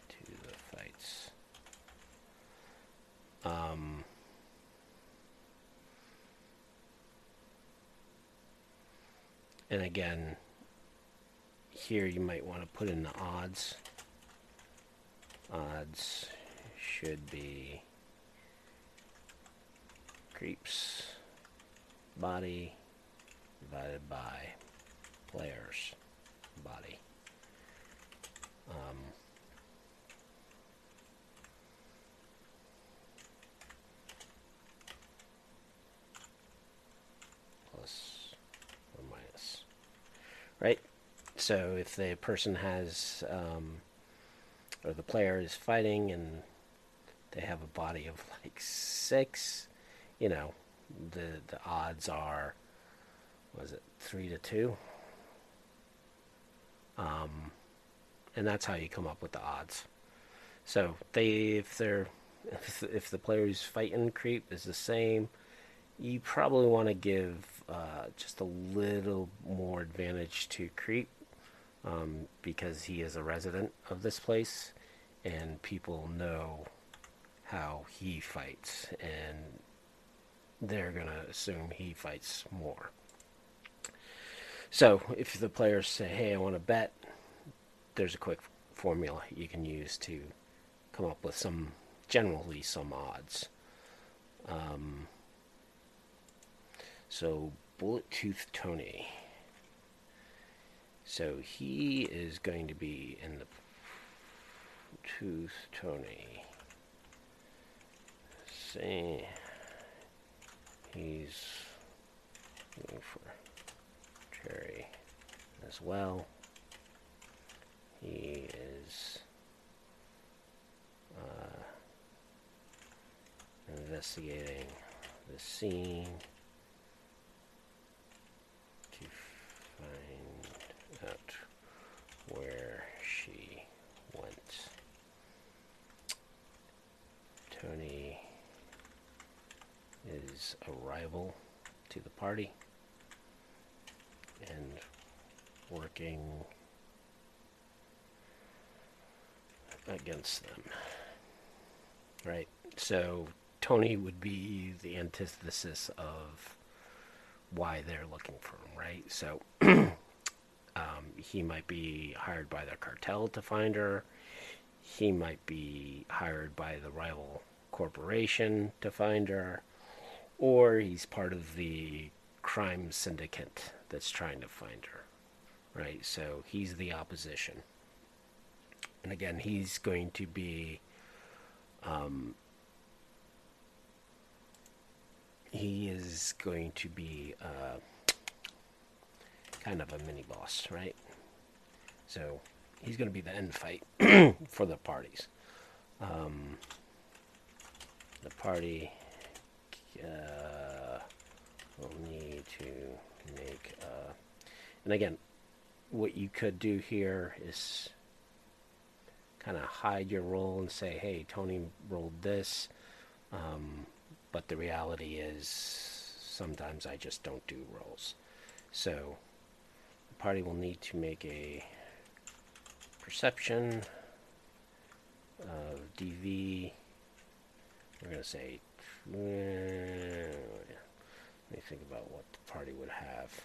to the fights. Um, and again, here you might want to put in the odds. Odds should be creeps body divided by players body. Um, plus or minus. Right? So if the person has, um, or the player is fighting and they have a body of like six, you know, the the odds are, was it three to two? Um, and that's how you come up with the odds. So they, if they're, [LAUGHS] if, the player who's fighting creep is the same, you probably want to give uh, just a little more advantage to creep um, because he is a resident of this place, and people know how he fights, and they're gonna assume he fights more. So if the players say, "Hey, I want to bet," there's a quick formula you can use to come up with some generally some odds. Um, so Bullet Tooth Tony. So he is going to be in the Tooth Tony. See, he's looking for Jerry as well. He is uh, investigating the scene to find out where she went. Tony is a rival to the party and working against them. Right? So Tony would be the antithesis of why they're looking for him, right? So [CLEARS THROAT] um, he might be hired by the cartel to find her. He might be hired by the rival corporation to find her. Or he's part of the crime syndicate that's trying to find her, right? So he's the opposition. And again, he's going to be. Um, he is going to be uh, kind of a mini boss, right? So he's going to be the end fight [CLEARS THROAT] for the parties. Um, the party uh, will need to make. Uh, and again, what you could do here is kind of hide your role and say, hey, Tony rolled this. Um, but the reality is sometimes I just don't do rolls. So party will need to make a perception of DV. We're going to say, uh, let me think about what the party would have.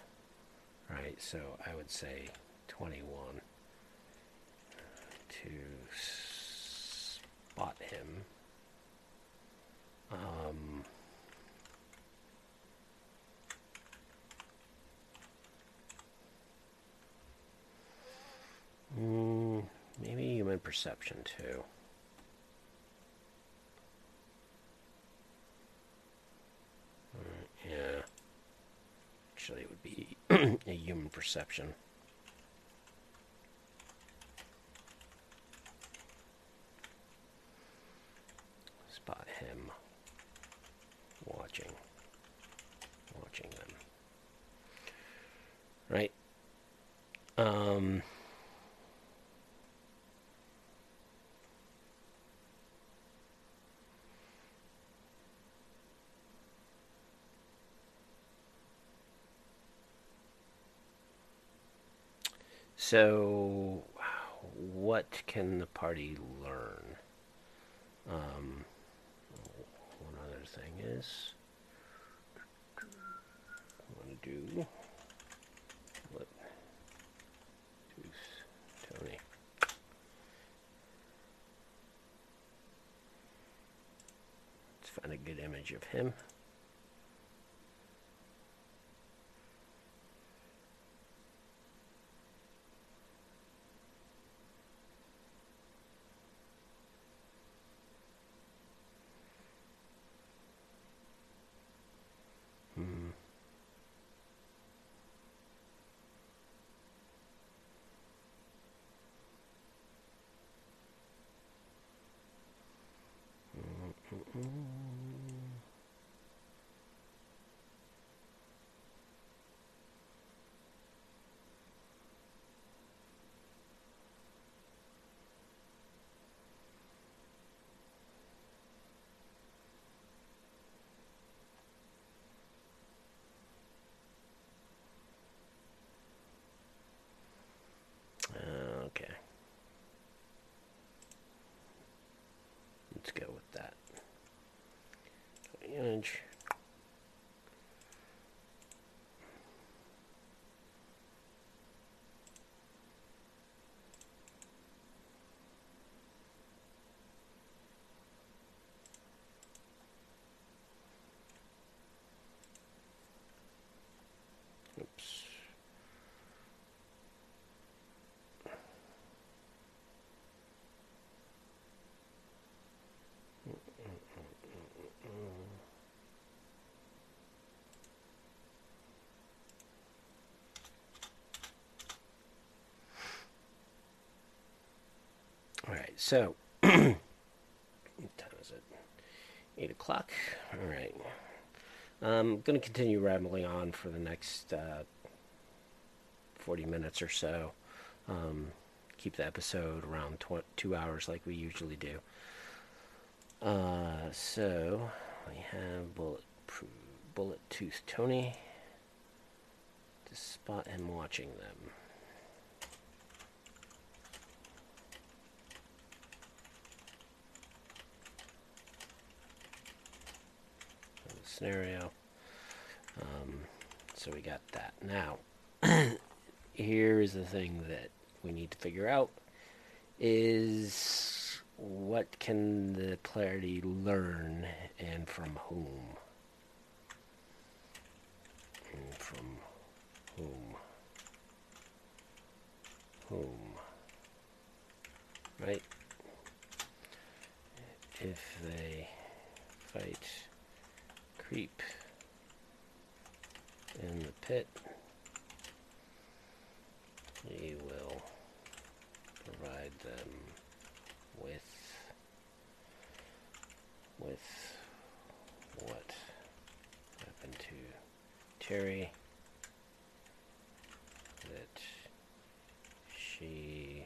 Right, so I would say 21 to spot him. Um, mm, maybe human perception too. Uh, yeah. Actually, it would be [CLEARS THROAT] a human perception. Spot him watching. Watching them. Right? Um. So, what can the party learn? Um, one other thing is, I want to do what? Tony. Let's find a good image of him. So [CLEARS THROAT] what time is it? Eight o'clock. All right. I'm going to continue rambling on for the next uh, 40 minutes or so. Um, keep the episode around tw- two hours like we usually do. Uh, so we have bullet bullet tooth Tony to spot him watching them. the scenario. Um, so we got that. Now, [CLEARS THROAT] here is the thing that we need to figure out is what can the clarity learn and from whom? And from whom? Whom? Right? If they fight creep in the pit, he will provide them with with what happened to Terry that she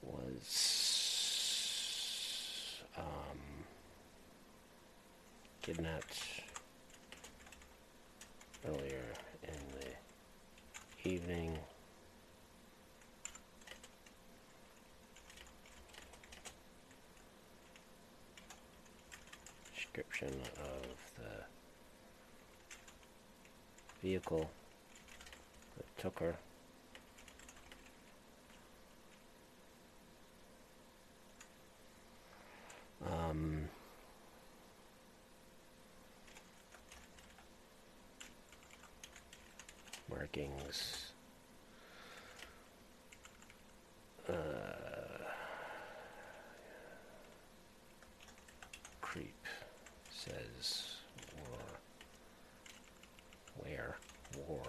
was um, kidnapped earlier in the evening. Description of the vehicle that took her. Um, markings. Uh, creep says war. Where? War.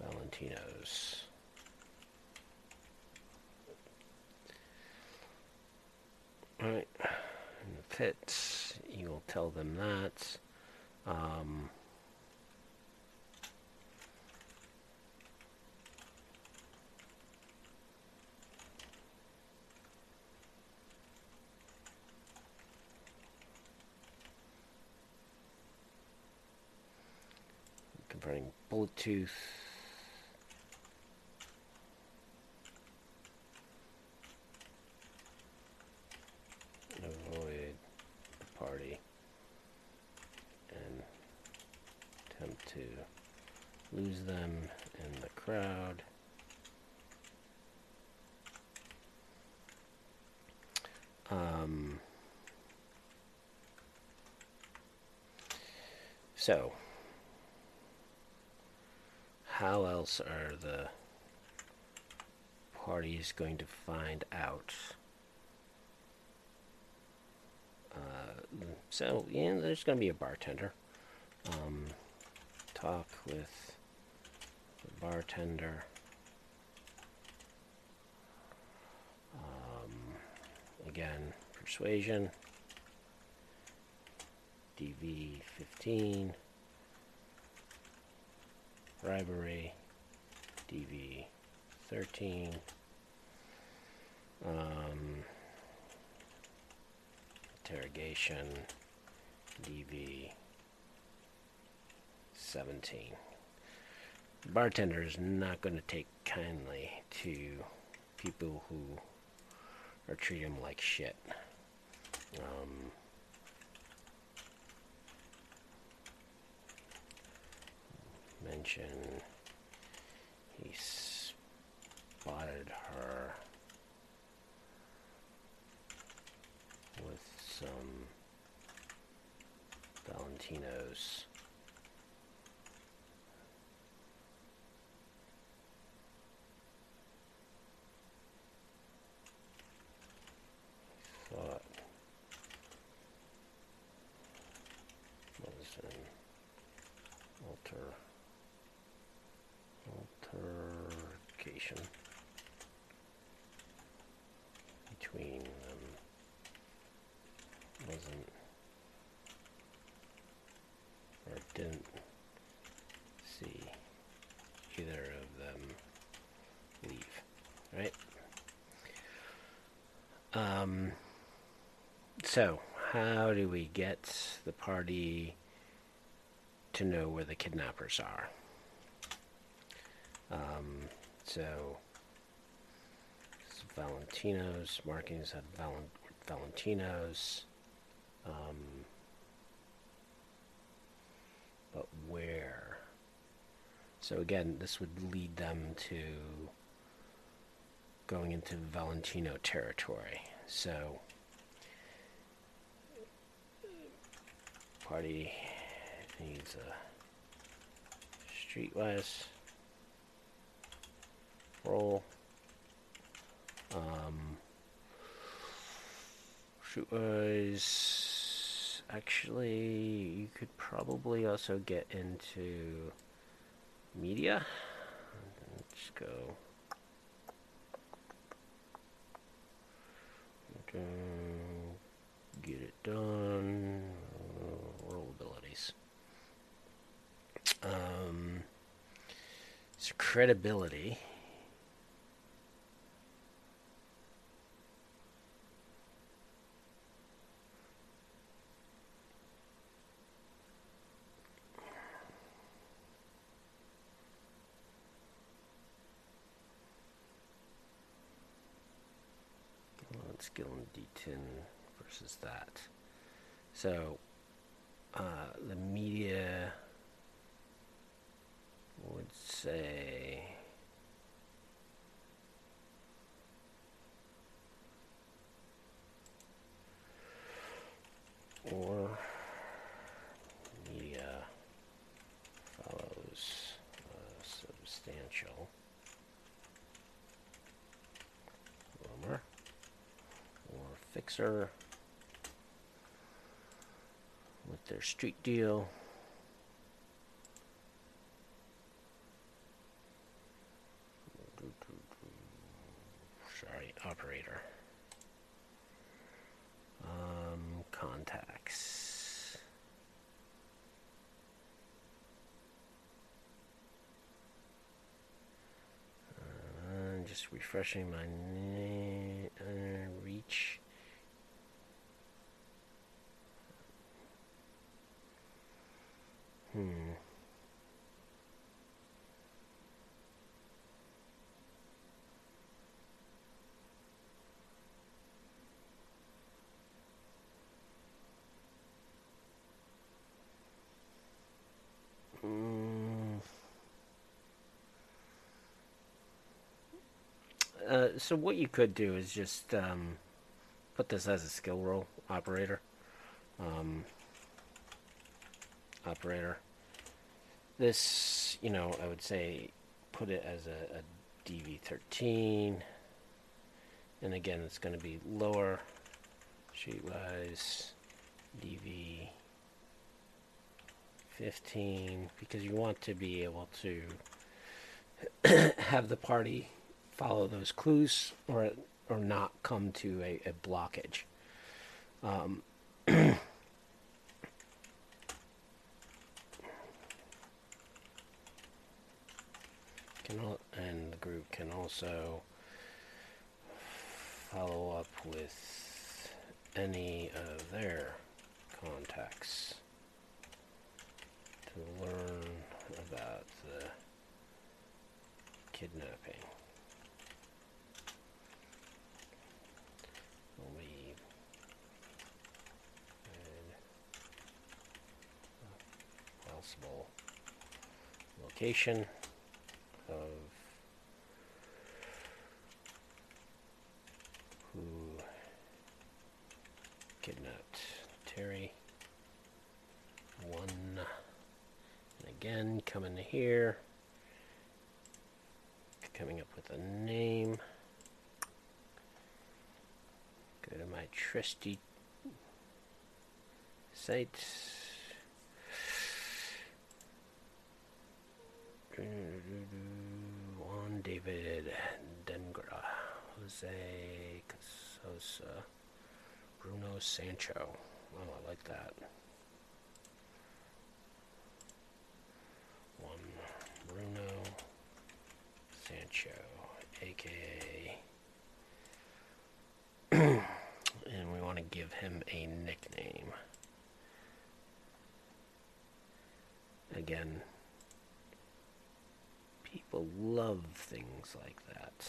Valentino's. Alright. Fits. You'll tell them that. Um, converting Bullet Tooth. Avoid the party and attempt to lose them in the crowd. Um, so, how else are the parties going to find out? Uh, so, yeah, there's going to be a bartender. Um, talk with the bartender. Um, again, persuasion. DV 15 bribery, DV 13, um, interrogation, DV 17. Bartender is not going to take kindly to people who are treating him like shit. Um, he spotted her with some Valentinos. Thought was an alter altercation between them wasn't or didn't see either of them leave right um so how do we get the party to know where the kidnappers are um, so Valentino's markings Val- Valentino's. Um, but where? So again, this would lead them to going into Valentino territory. So party needs a streetwise roll. Um, was actually you could probably also get into media. Let's go. Get it done. Roll abilities. Um, so credibility. skill in D10 versus that. So uh, the media would say or Fixer with their street deal. Sorry, operator. Um, contacts. Uh, just refreshing my na- uh, reach. Hmm. Mm. Uh, so what you could do is just um, put this as a skill roll operator. Um, operator. This, you know, I would say put it as a, a DV13. And again, it's going to be lower sheet-wise DV 15 because you want to be able to [CLEARS THROAT] have the party follow those clues or or not come to a, a blockage. Um, [CLEARS THROAT] can and the group can also follow up with any of their contacts to learn about the kidnapping. Leave. And a possible location of who kidnapped Terry. One. And again, coming in here. Coming up with a name. Go to my trusty site. Juan David Dengra, Jose Casosa, Bruno Sancho. Oh, I like that. One Bruno Sancho, aka. [CLEARS THROAT] and we want to give him a nickname. Again, people love things like that.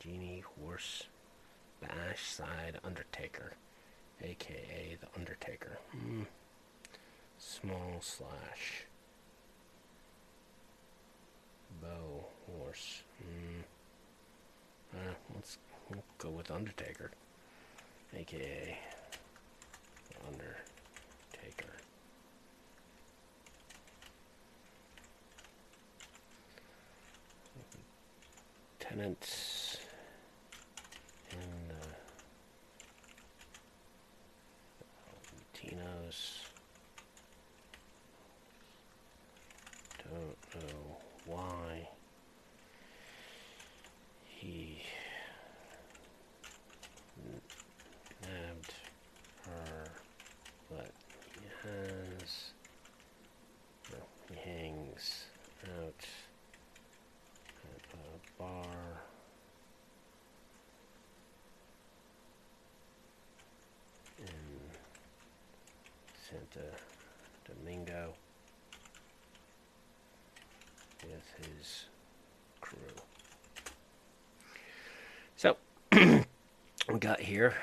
Genie Horse Bash Side Undertaker, aka the Undertaker. Hmm. Small slash bow horse. Hmm. Uh, let's we'll go with Undertaker, aka Undertaker. Tenants and uh, Latinos. Don't know why he nabbed her, but he has, no, he hangs out at a bar. In Santa Domingo with his crew. So [CLEARS THROAT] we got here.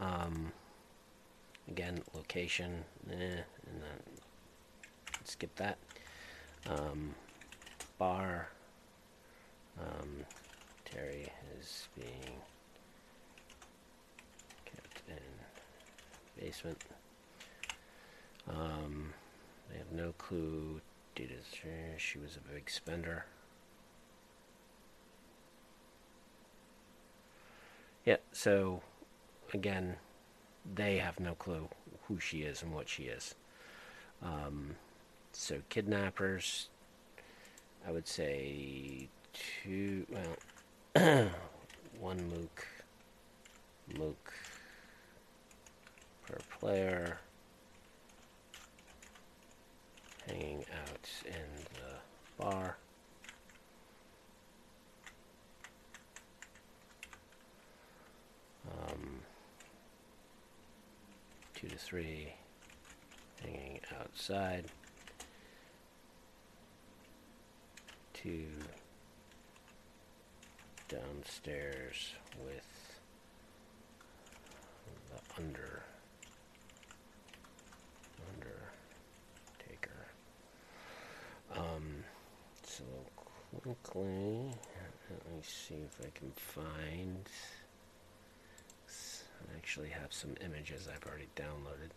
Um, again, location, eh, and then skip that. Um, bar. Um, Terry is being kept in basement. Um, they have no clue. Did it, she was a big spender. Yeah, so again, they have no clue who she is and what she is. Um, so kidnappers, I would say two, well, [CLEARS THROAT] one mook, mook per player, hanging out in the bar. Um, two to three hanging outside. Two downstairs with the under undertaker. Um, so quickly, let me see if I can find. I actually have some images I've already downloaded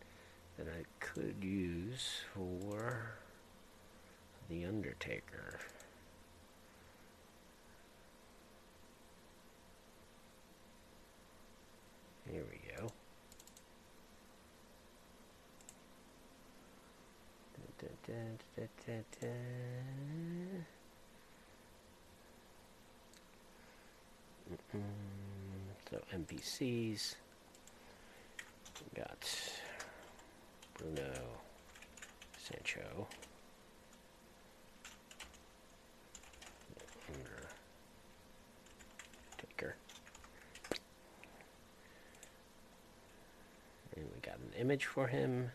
that I could use for The Undertaker. Here we go. So NPCs got Bruno Sancho. And we got an image for him.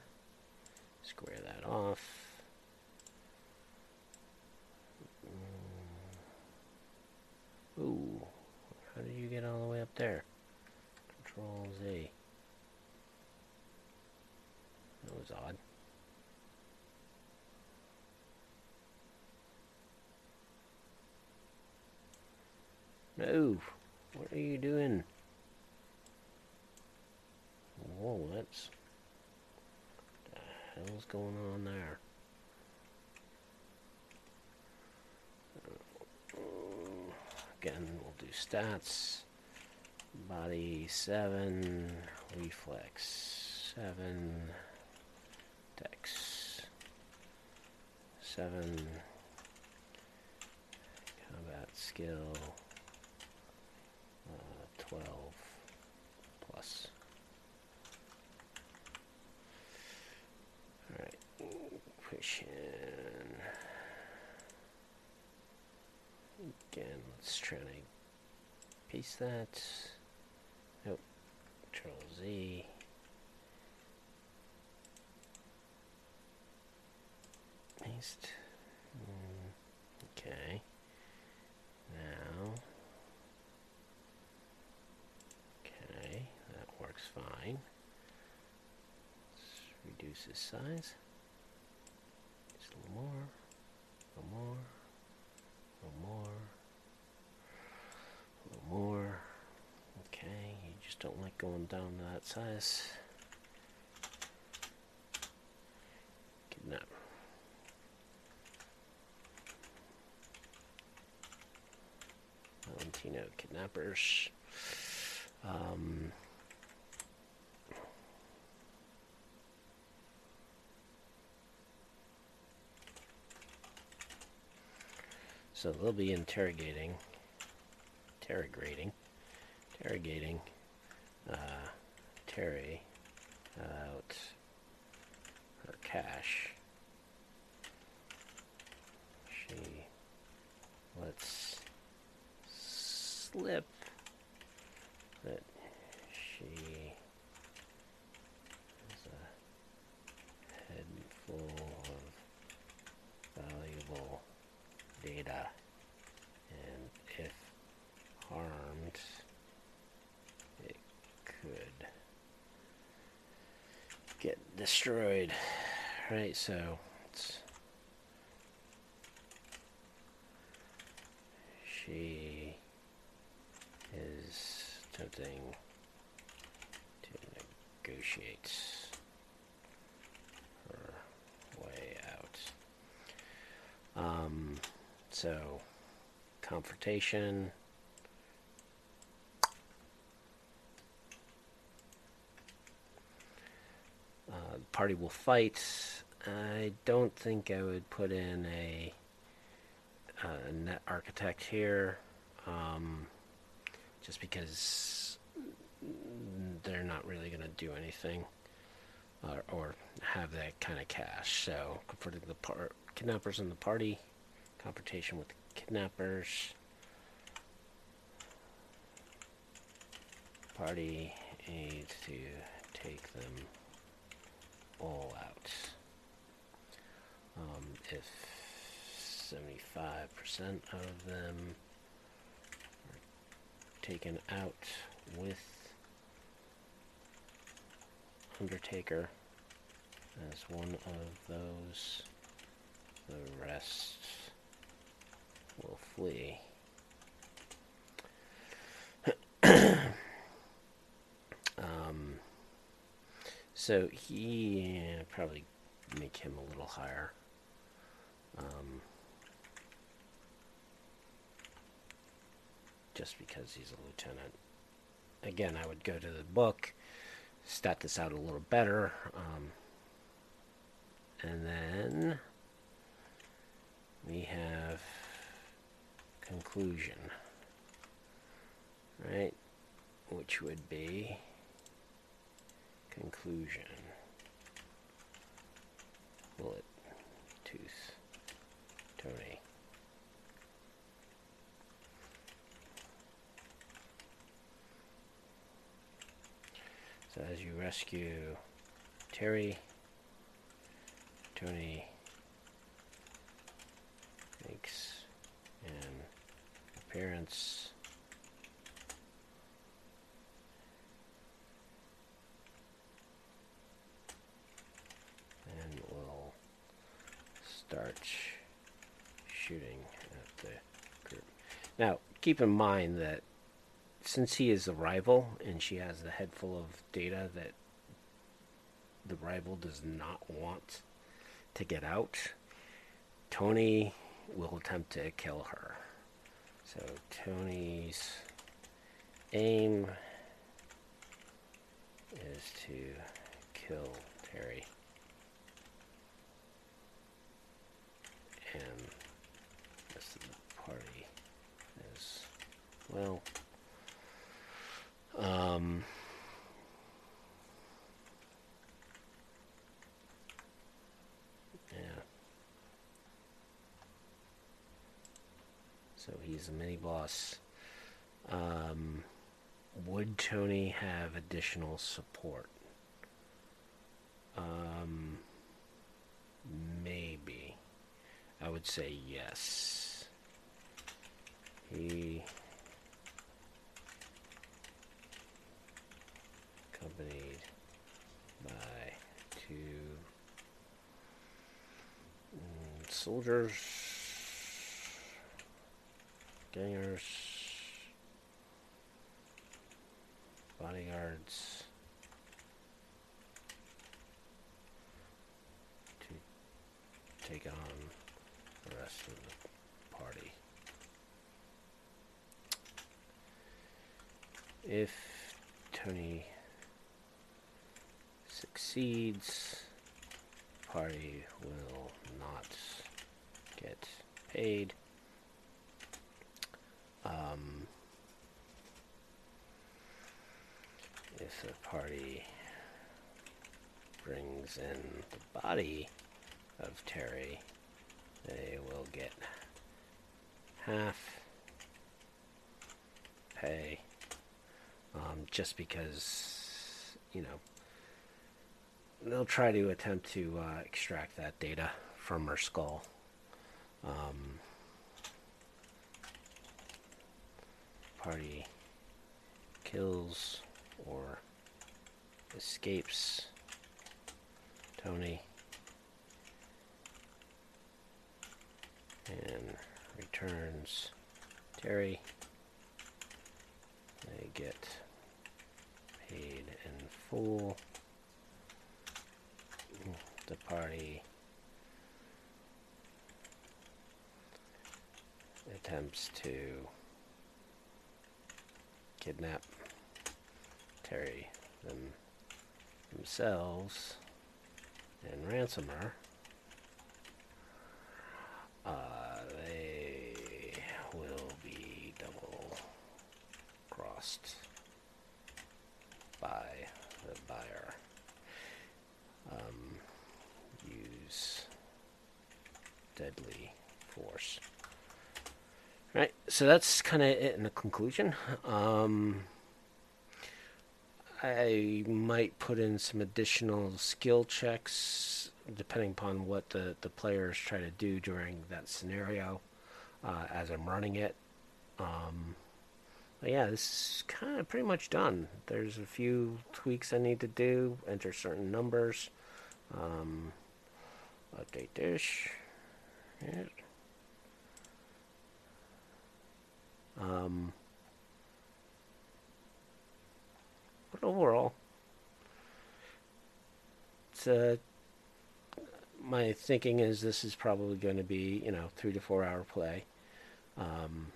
Square that off. Ooh, how did you up there? Control Z. That was odd. No, what are you doing? Whoa, that's... What the hell's going on there? Again, we'll do stats. Body 7, reflex 7, dex 7, combat skill uh, 12 plus. Alright, push in. Again, let's try to paste that. Control Z. Paste. Mm, okay. Now. Okay, that works fine. Let's reduce his size. Just a little more. A little more. A little more. A little more. Don't like going down to that size. Kidnap. Valentino kidnappers. Um, so they'll be interrogating, interrogating, interrogating uh, Terry out her cash. She lets slip that she has a head full of valuable data and if harmed it could get destroyed right so it's she is attempting to negotiate her way out. Um, so, confrontation. Party will fight. I don't think I would put in a, a net architect here, um, just because they're not really going to do anything or, or have that kind of cash. So, confronting the par- kidnappers in the party, confrontation with the kidnappers, party aids to take them all out. Um, if 75% of them are taken out with Undertaker as one of those, the rest will flee. [CLEARS THROAT] um, so he yeah, probably make him a little higher. Um, just because he's a lieutenant. Again, I would go to the book, stat this out a little better, um, and then we have conclusion, right? Which would be conclusion. Bullet, tooth, Tony. So as you rescue Terry, Tony makes an appearance. And we'll start shooting at the group. Now, keep in mind that since he is a rival and she has the head full of data that the rival does not want to get out, Tony will attempt to kill her. So Tony's aim is to kill Terry. And the rest of the party as well. Um, yeah. So he's a mini boss. Um, would Tony have additional support? Um, maybe. I would say yes. He accompanied by two mm, soldiers, gangers, bodyguards to take on the rest of the party. If Tony succeeds, party will not get paid. Um, if the party brings in the body of Terry, they will get half pay um, just because, you know, they'll try to attempt to uh, extract that data from her skull. Um, party kills or escapes Tony and returns Terry. They get paid in full. The party. Attempts to kidnap Terry them themselves and Ransomer, uh, they will be double crossed by the buyer. Um, use deadly force. Right, so that's kind of it in the conclusion. Um, I might put in some additional skill checks depending upon what the, the players try to do during that scenario uh, as I'm running it. Um, but yeah, this is kind of pretty much done. There's a few tweaks I need to do, enter certain numbers, um, update dish. Um, but overall, it's uh, my thinking is this is probably going to be you know three to four hour play. Um,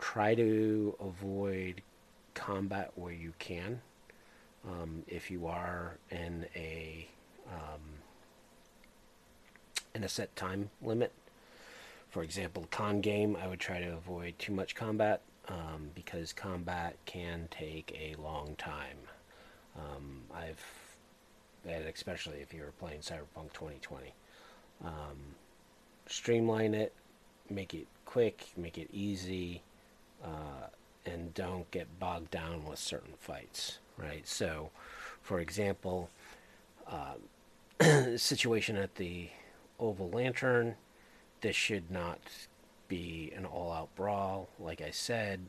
try to avoid combat where you can. Um, if you are in a um, in a set time limit, for example, con game, I would try to avoid too much combat um, because combat can take a long time. Um, I've, and especially if you're playing Cyberpunk 2020, um, streamline it, make it quick, make it easy, uh, and don't get bogged down with certain fights. Right. So, for example, uh, [CLEARS THROAT] situation at the Oval Lantern this should not be an all out brawl. Like I said,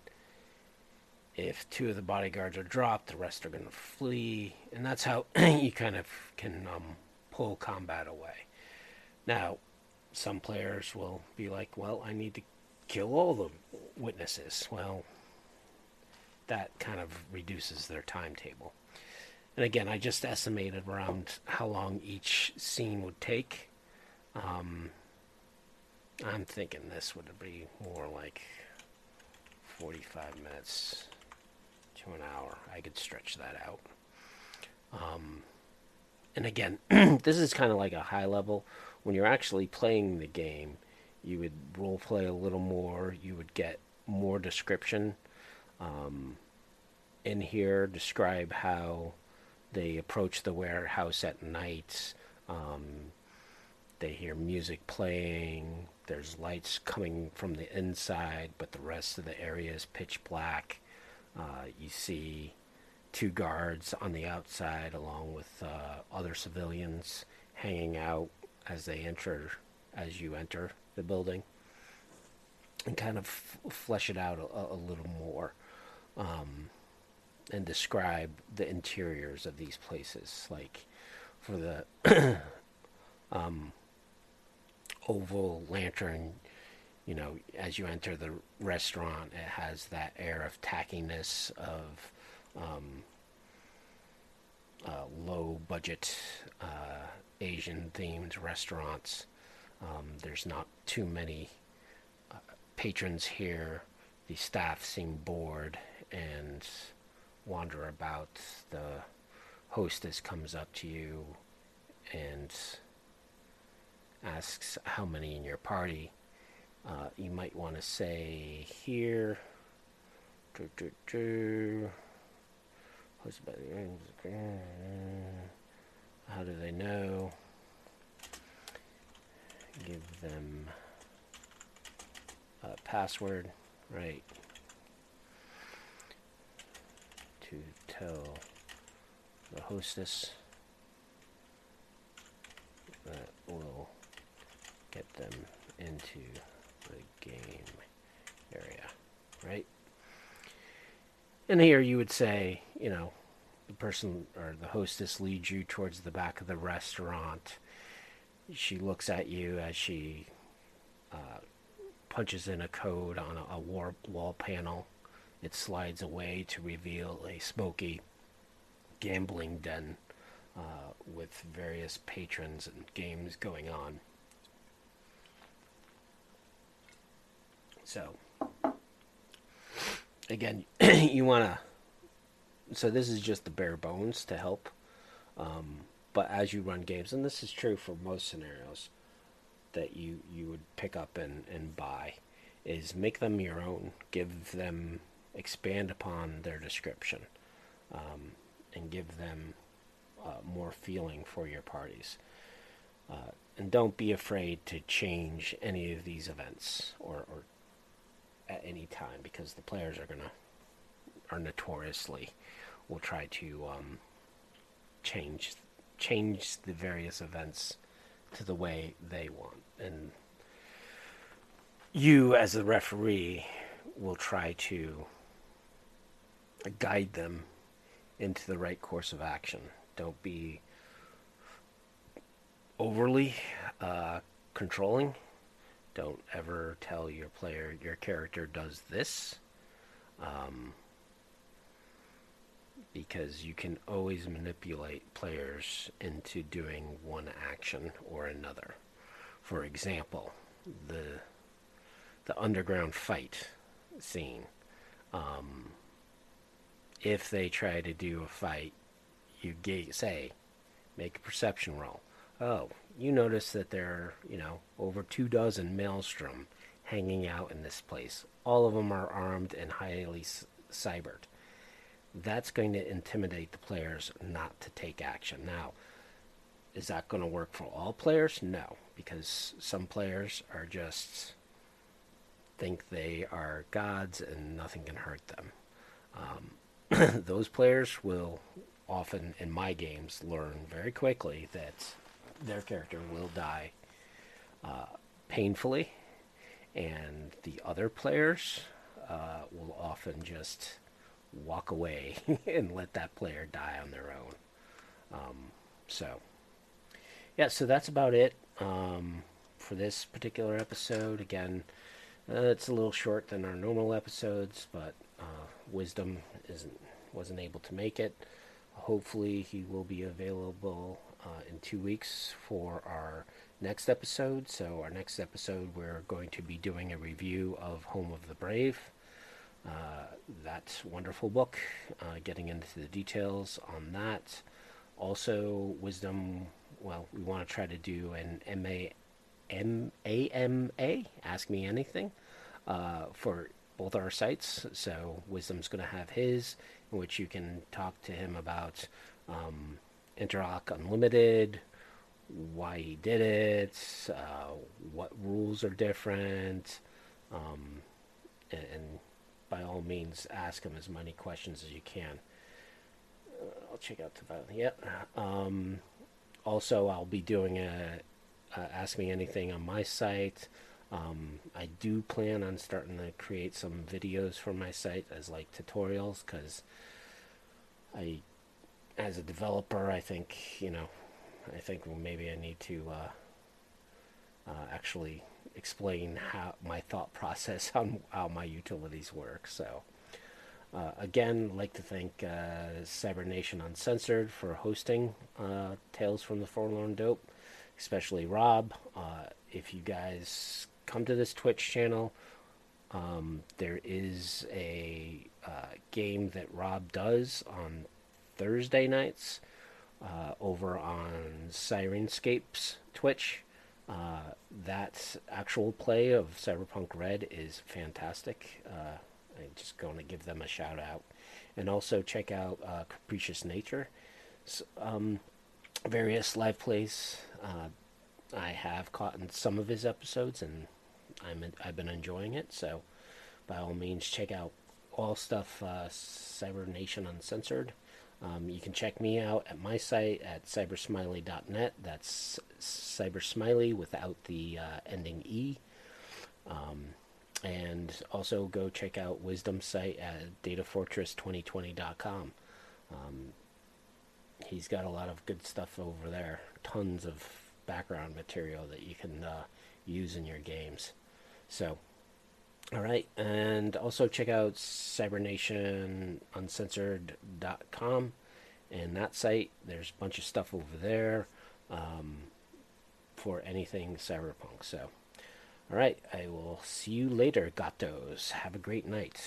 if two of the bodyguards are dropped, the rest are going to flee. And that's how [CLEARS THROAT] you kind of can um, pull combat away. Now, some players will be like, well, I need to kill all the witnesses. Well, that kind of reduces their timetable. And again, I just estimated around how long each scene would take. Um, I'm thinking this would be more like 45 minutes to an hour. I could stretch that out. Um, and again, [CLEARS THROAT] this is kind of like a high level. When you're actually playing the game, you would role play a little more. You would get more description um, in here. Describe how they approach the warehouse at night. Um, they hear music playing. There's lights coming from the inside, but the rest of the area is pitch black. Uh, you see two guards on the outside, along with uh, other civilians hanging out as they enter, as you enter the building, and kind of f- flesh it out a, a little more, um, and describe the interiors of these places. Like for the [CLEARS THROAT] um, oval lantern you know as you enter the restaurant it has that air of tackiness of um, uh, low budget uh, asian themed restaurants. Um, there's not too many uh, patrons here. The staff seem bored and wander about. The hostess comes up to you and asks how many in your party. Uh, you might want to say here. How do they know? Give them a password, right? To tell the hostess that will get them into the game area, right? And here you would say, you know, the person or the hostess leads you towards the back of the restaurant. She looks at you as she uh, punches in a code on a, a wall panel. It slides away to reveal a smoky gambling den uh, with various patrons and games going on. So, again, [CLEARS THROAT] you want to. So, this is just the bare bones to help. Um, but as you run games, and this is true for most scenarios that you you would pick up and and buy, is make them your own. Give them expand upon their description, um, and give them uh, more feeling for your parties. Uh, and don't be afraid to change any of these events or, or at any time because the players are gonna are notoriously will try to um, change change the various events to the way they want and you as a referee will try to guide them into the right course of action don't be overly uh, controlling. Don't ever tell your player your character does this. Um, because you can always manipulate players into doing one action or another. For example, the the underground fight scene. Um, if they try to do a fight, you say, make a perception roll oh, you notice that there are, you know, over two dozen Maelstrom hanging out in this place. All of them are armed and highly cybered. That's going to intimidate the players not to take action. Now, is that going to work for all players? No, because some players are just think they are gods and nothing can hurt them. Um, [CLEARS THROAT] those players will often, in my games, learn very quickly that their character will die uh, painfully, and the other players uh, will often just walk away [LAUGHS] and let that player die on their own. Um, so, yeah, so that's about it um, for this particular episode. Again, uh, it's a little short than our normal episodes, but uh, Wisdom isn't wasn't able to make it. Hopefully, he will be available uh, in two weeks for our next episode. So, our next episode, we're going to be doing a review of Home of the Brave. Uh, that wonderful book, uh, getting into the details on that. Also, Wisdom, well, we want to try to do an MA, AMA, Ask Me Anything, uh, for both our sites. So, Wisdom's going to have his, in which you can talk to him about um, Interlock Unlimited, why he did it, uh, what rules are different, um, and, and, by all means ask him as many questions as you can. Uh, I'll check out the. Yep. Um, also, I'll be doing a, a, Ask Me Anything on my site. Um, I do plan on starting to create some videos for my site as like tutorials because I as a developer, I think you know, I think maybe I need to uh, uh, actually explain how my thought process [LAUGHS] on how my utilities work. So. Uh, again, like to thank uh, Cybernation Uncensored for hosting uh, Tales from the Forlorn Hope, especially Rob. Uh, if you guys come to this Twitch channel, um, there is a uh, game that Rob does on Thursday nights uh, over on Sirenscape's Twitch. Uh, that actual play of Cyberpunk Red is fantastic. Uh, I'm just going to give them a shout out. And also check out uh, Capricious Nature. So, um, various live plays. Uh, I have caught in some of his episodes, and I'm I've been enjoying it. So, by all means, check out all stuff uh, Cybernation Uncensored. Um, you can check me out at my site at cybersmiley.net. That's cybersmiley without the uh, ending E. Um, and also go check out Wisdom's site at datafortress2020.com. Um, he's got a lot of good stuff over there. Tons of background material that you can uh, use in your games. So, all right, and also check out cybernationuncensored.com and that site. There's a bunch of stuff over there um, for anything cyberpunk. So, all right, I will see you later, gatos. Have a great night.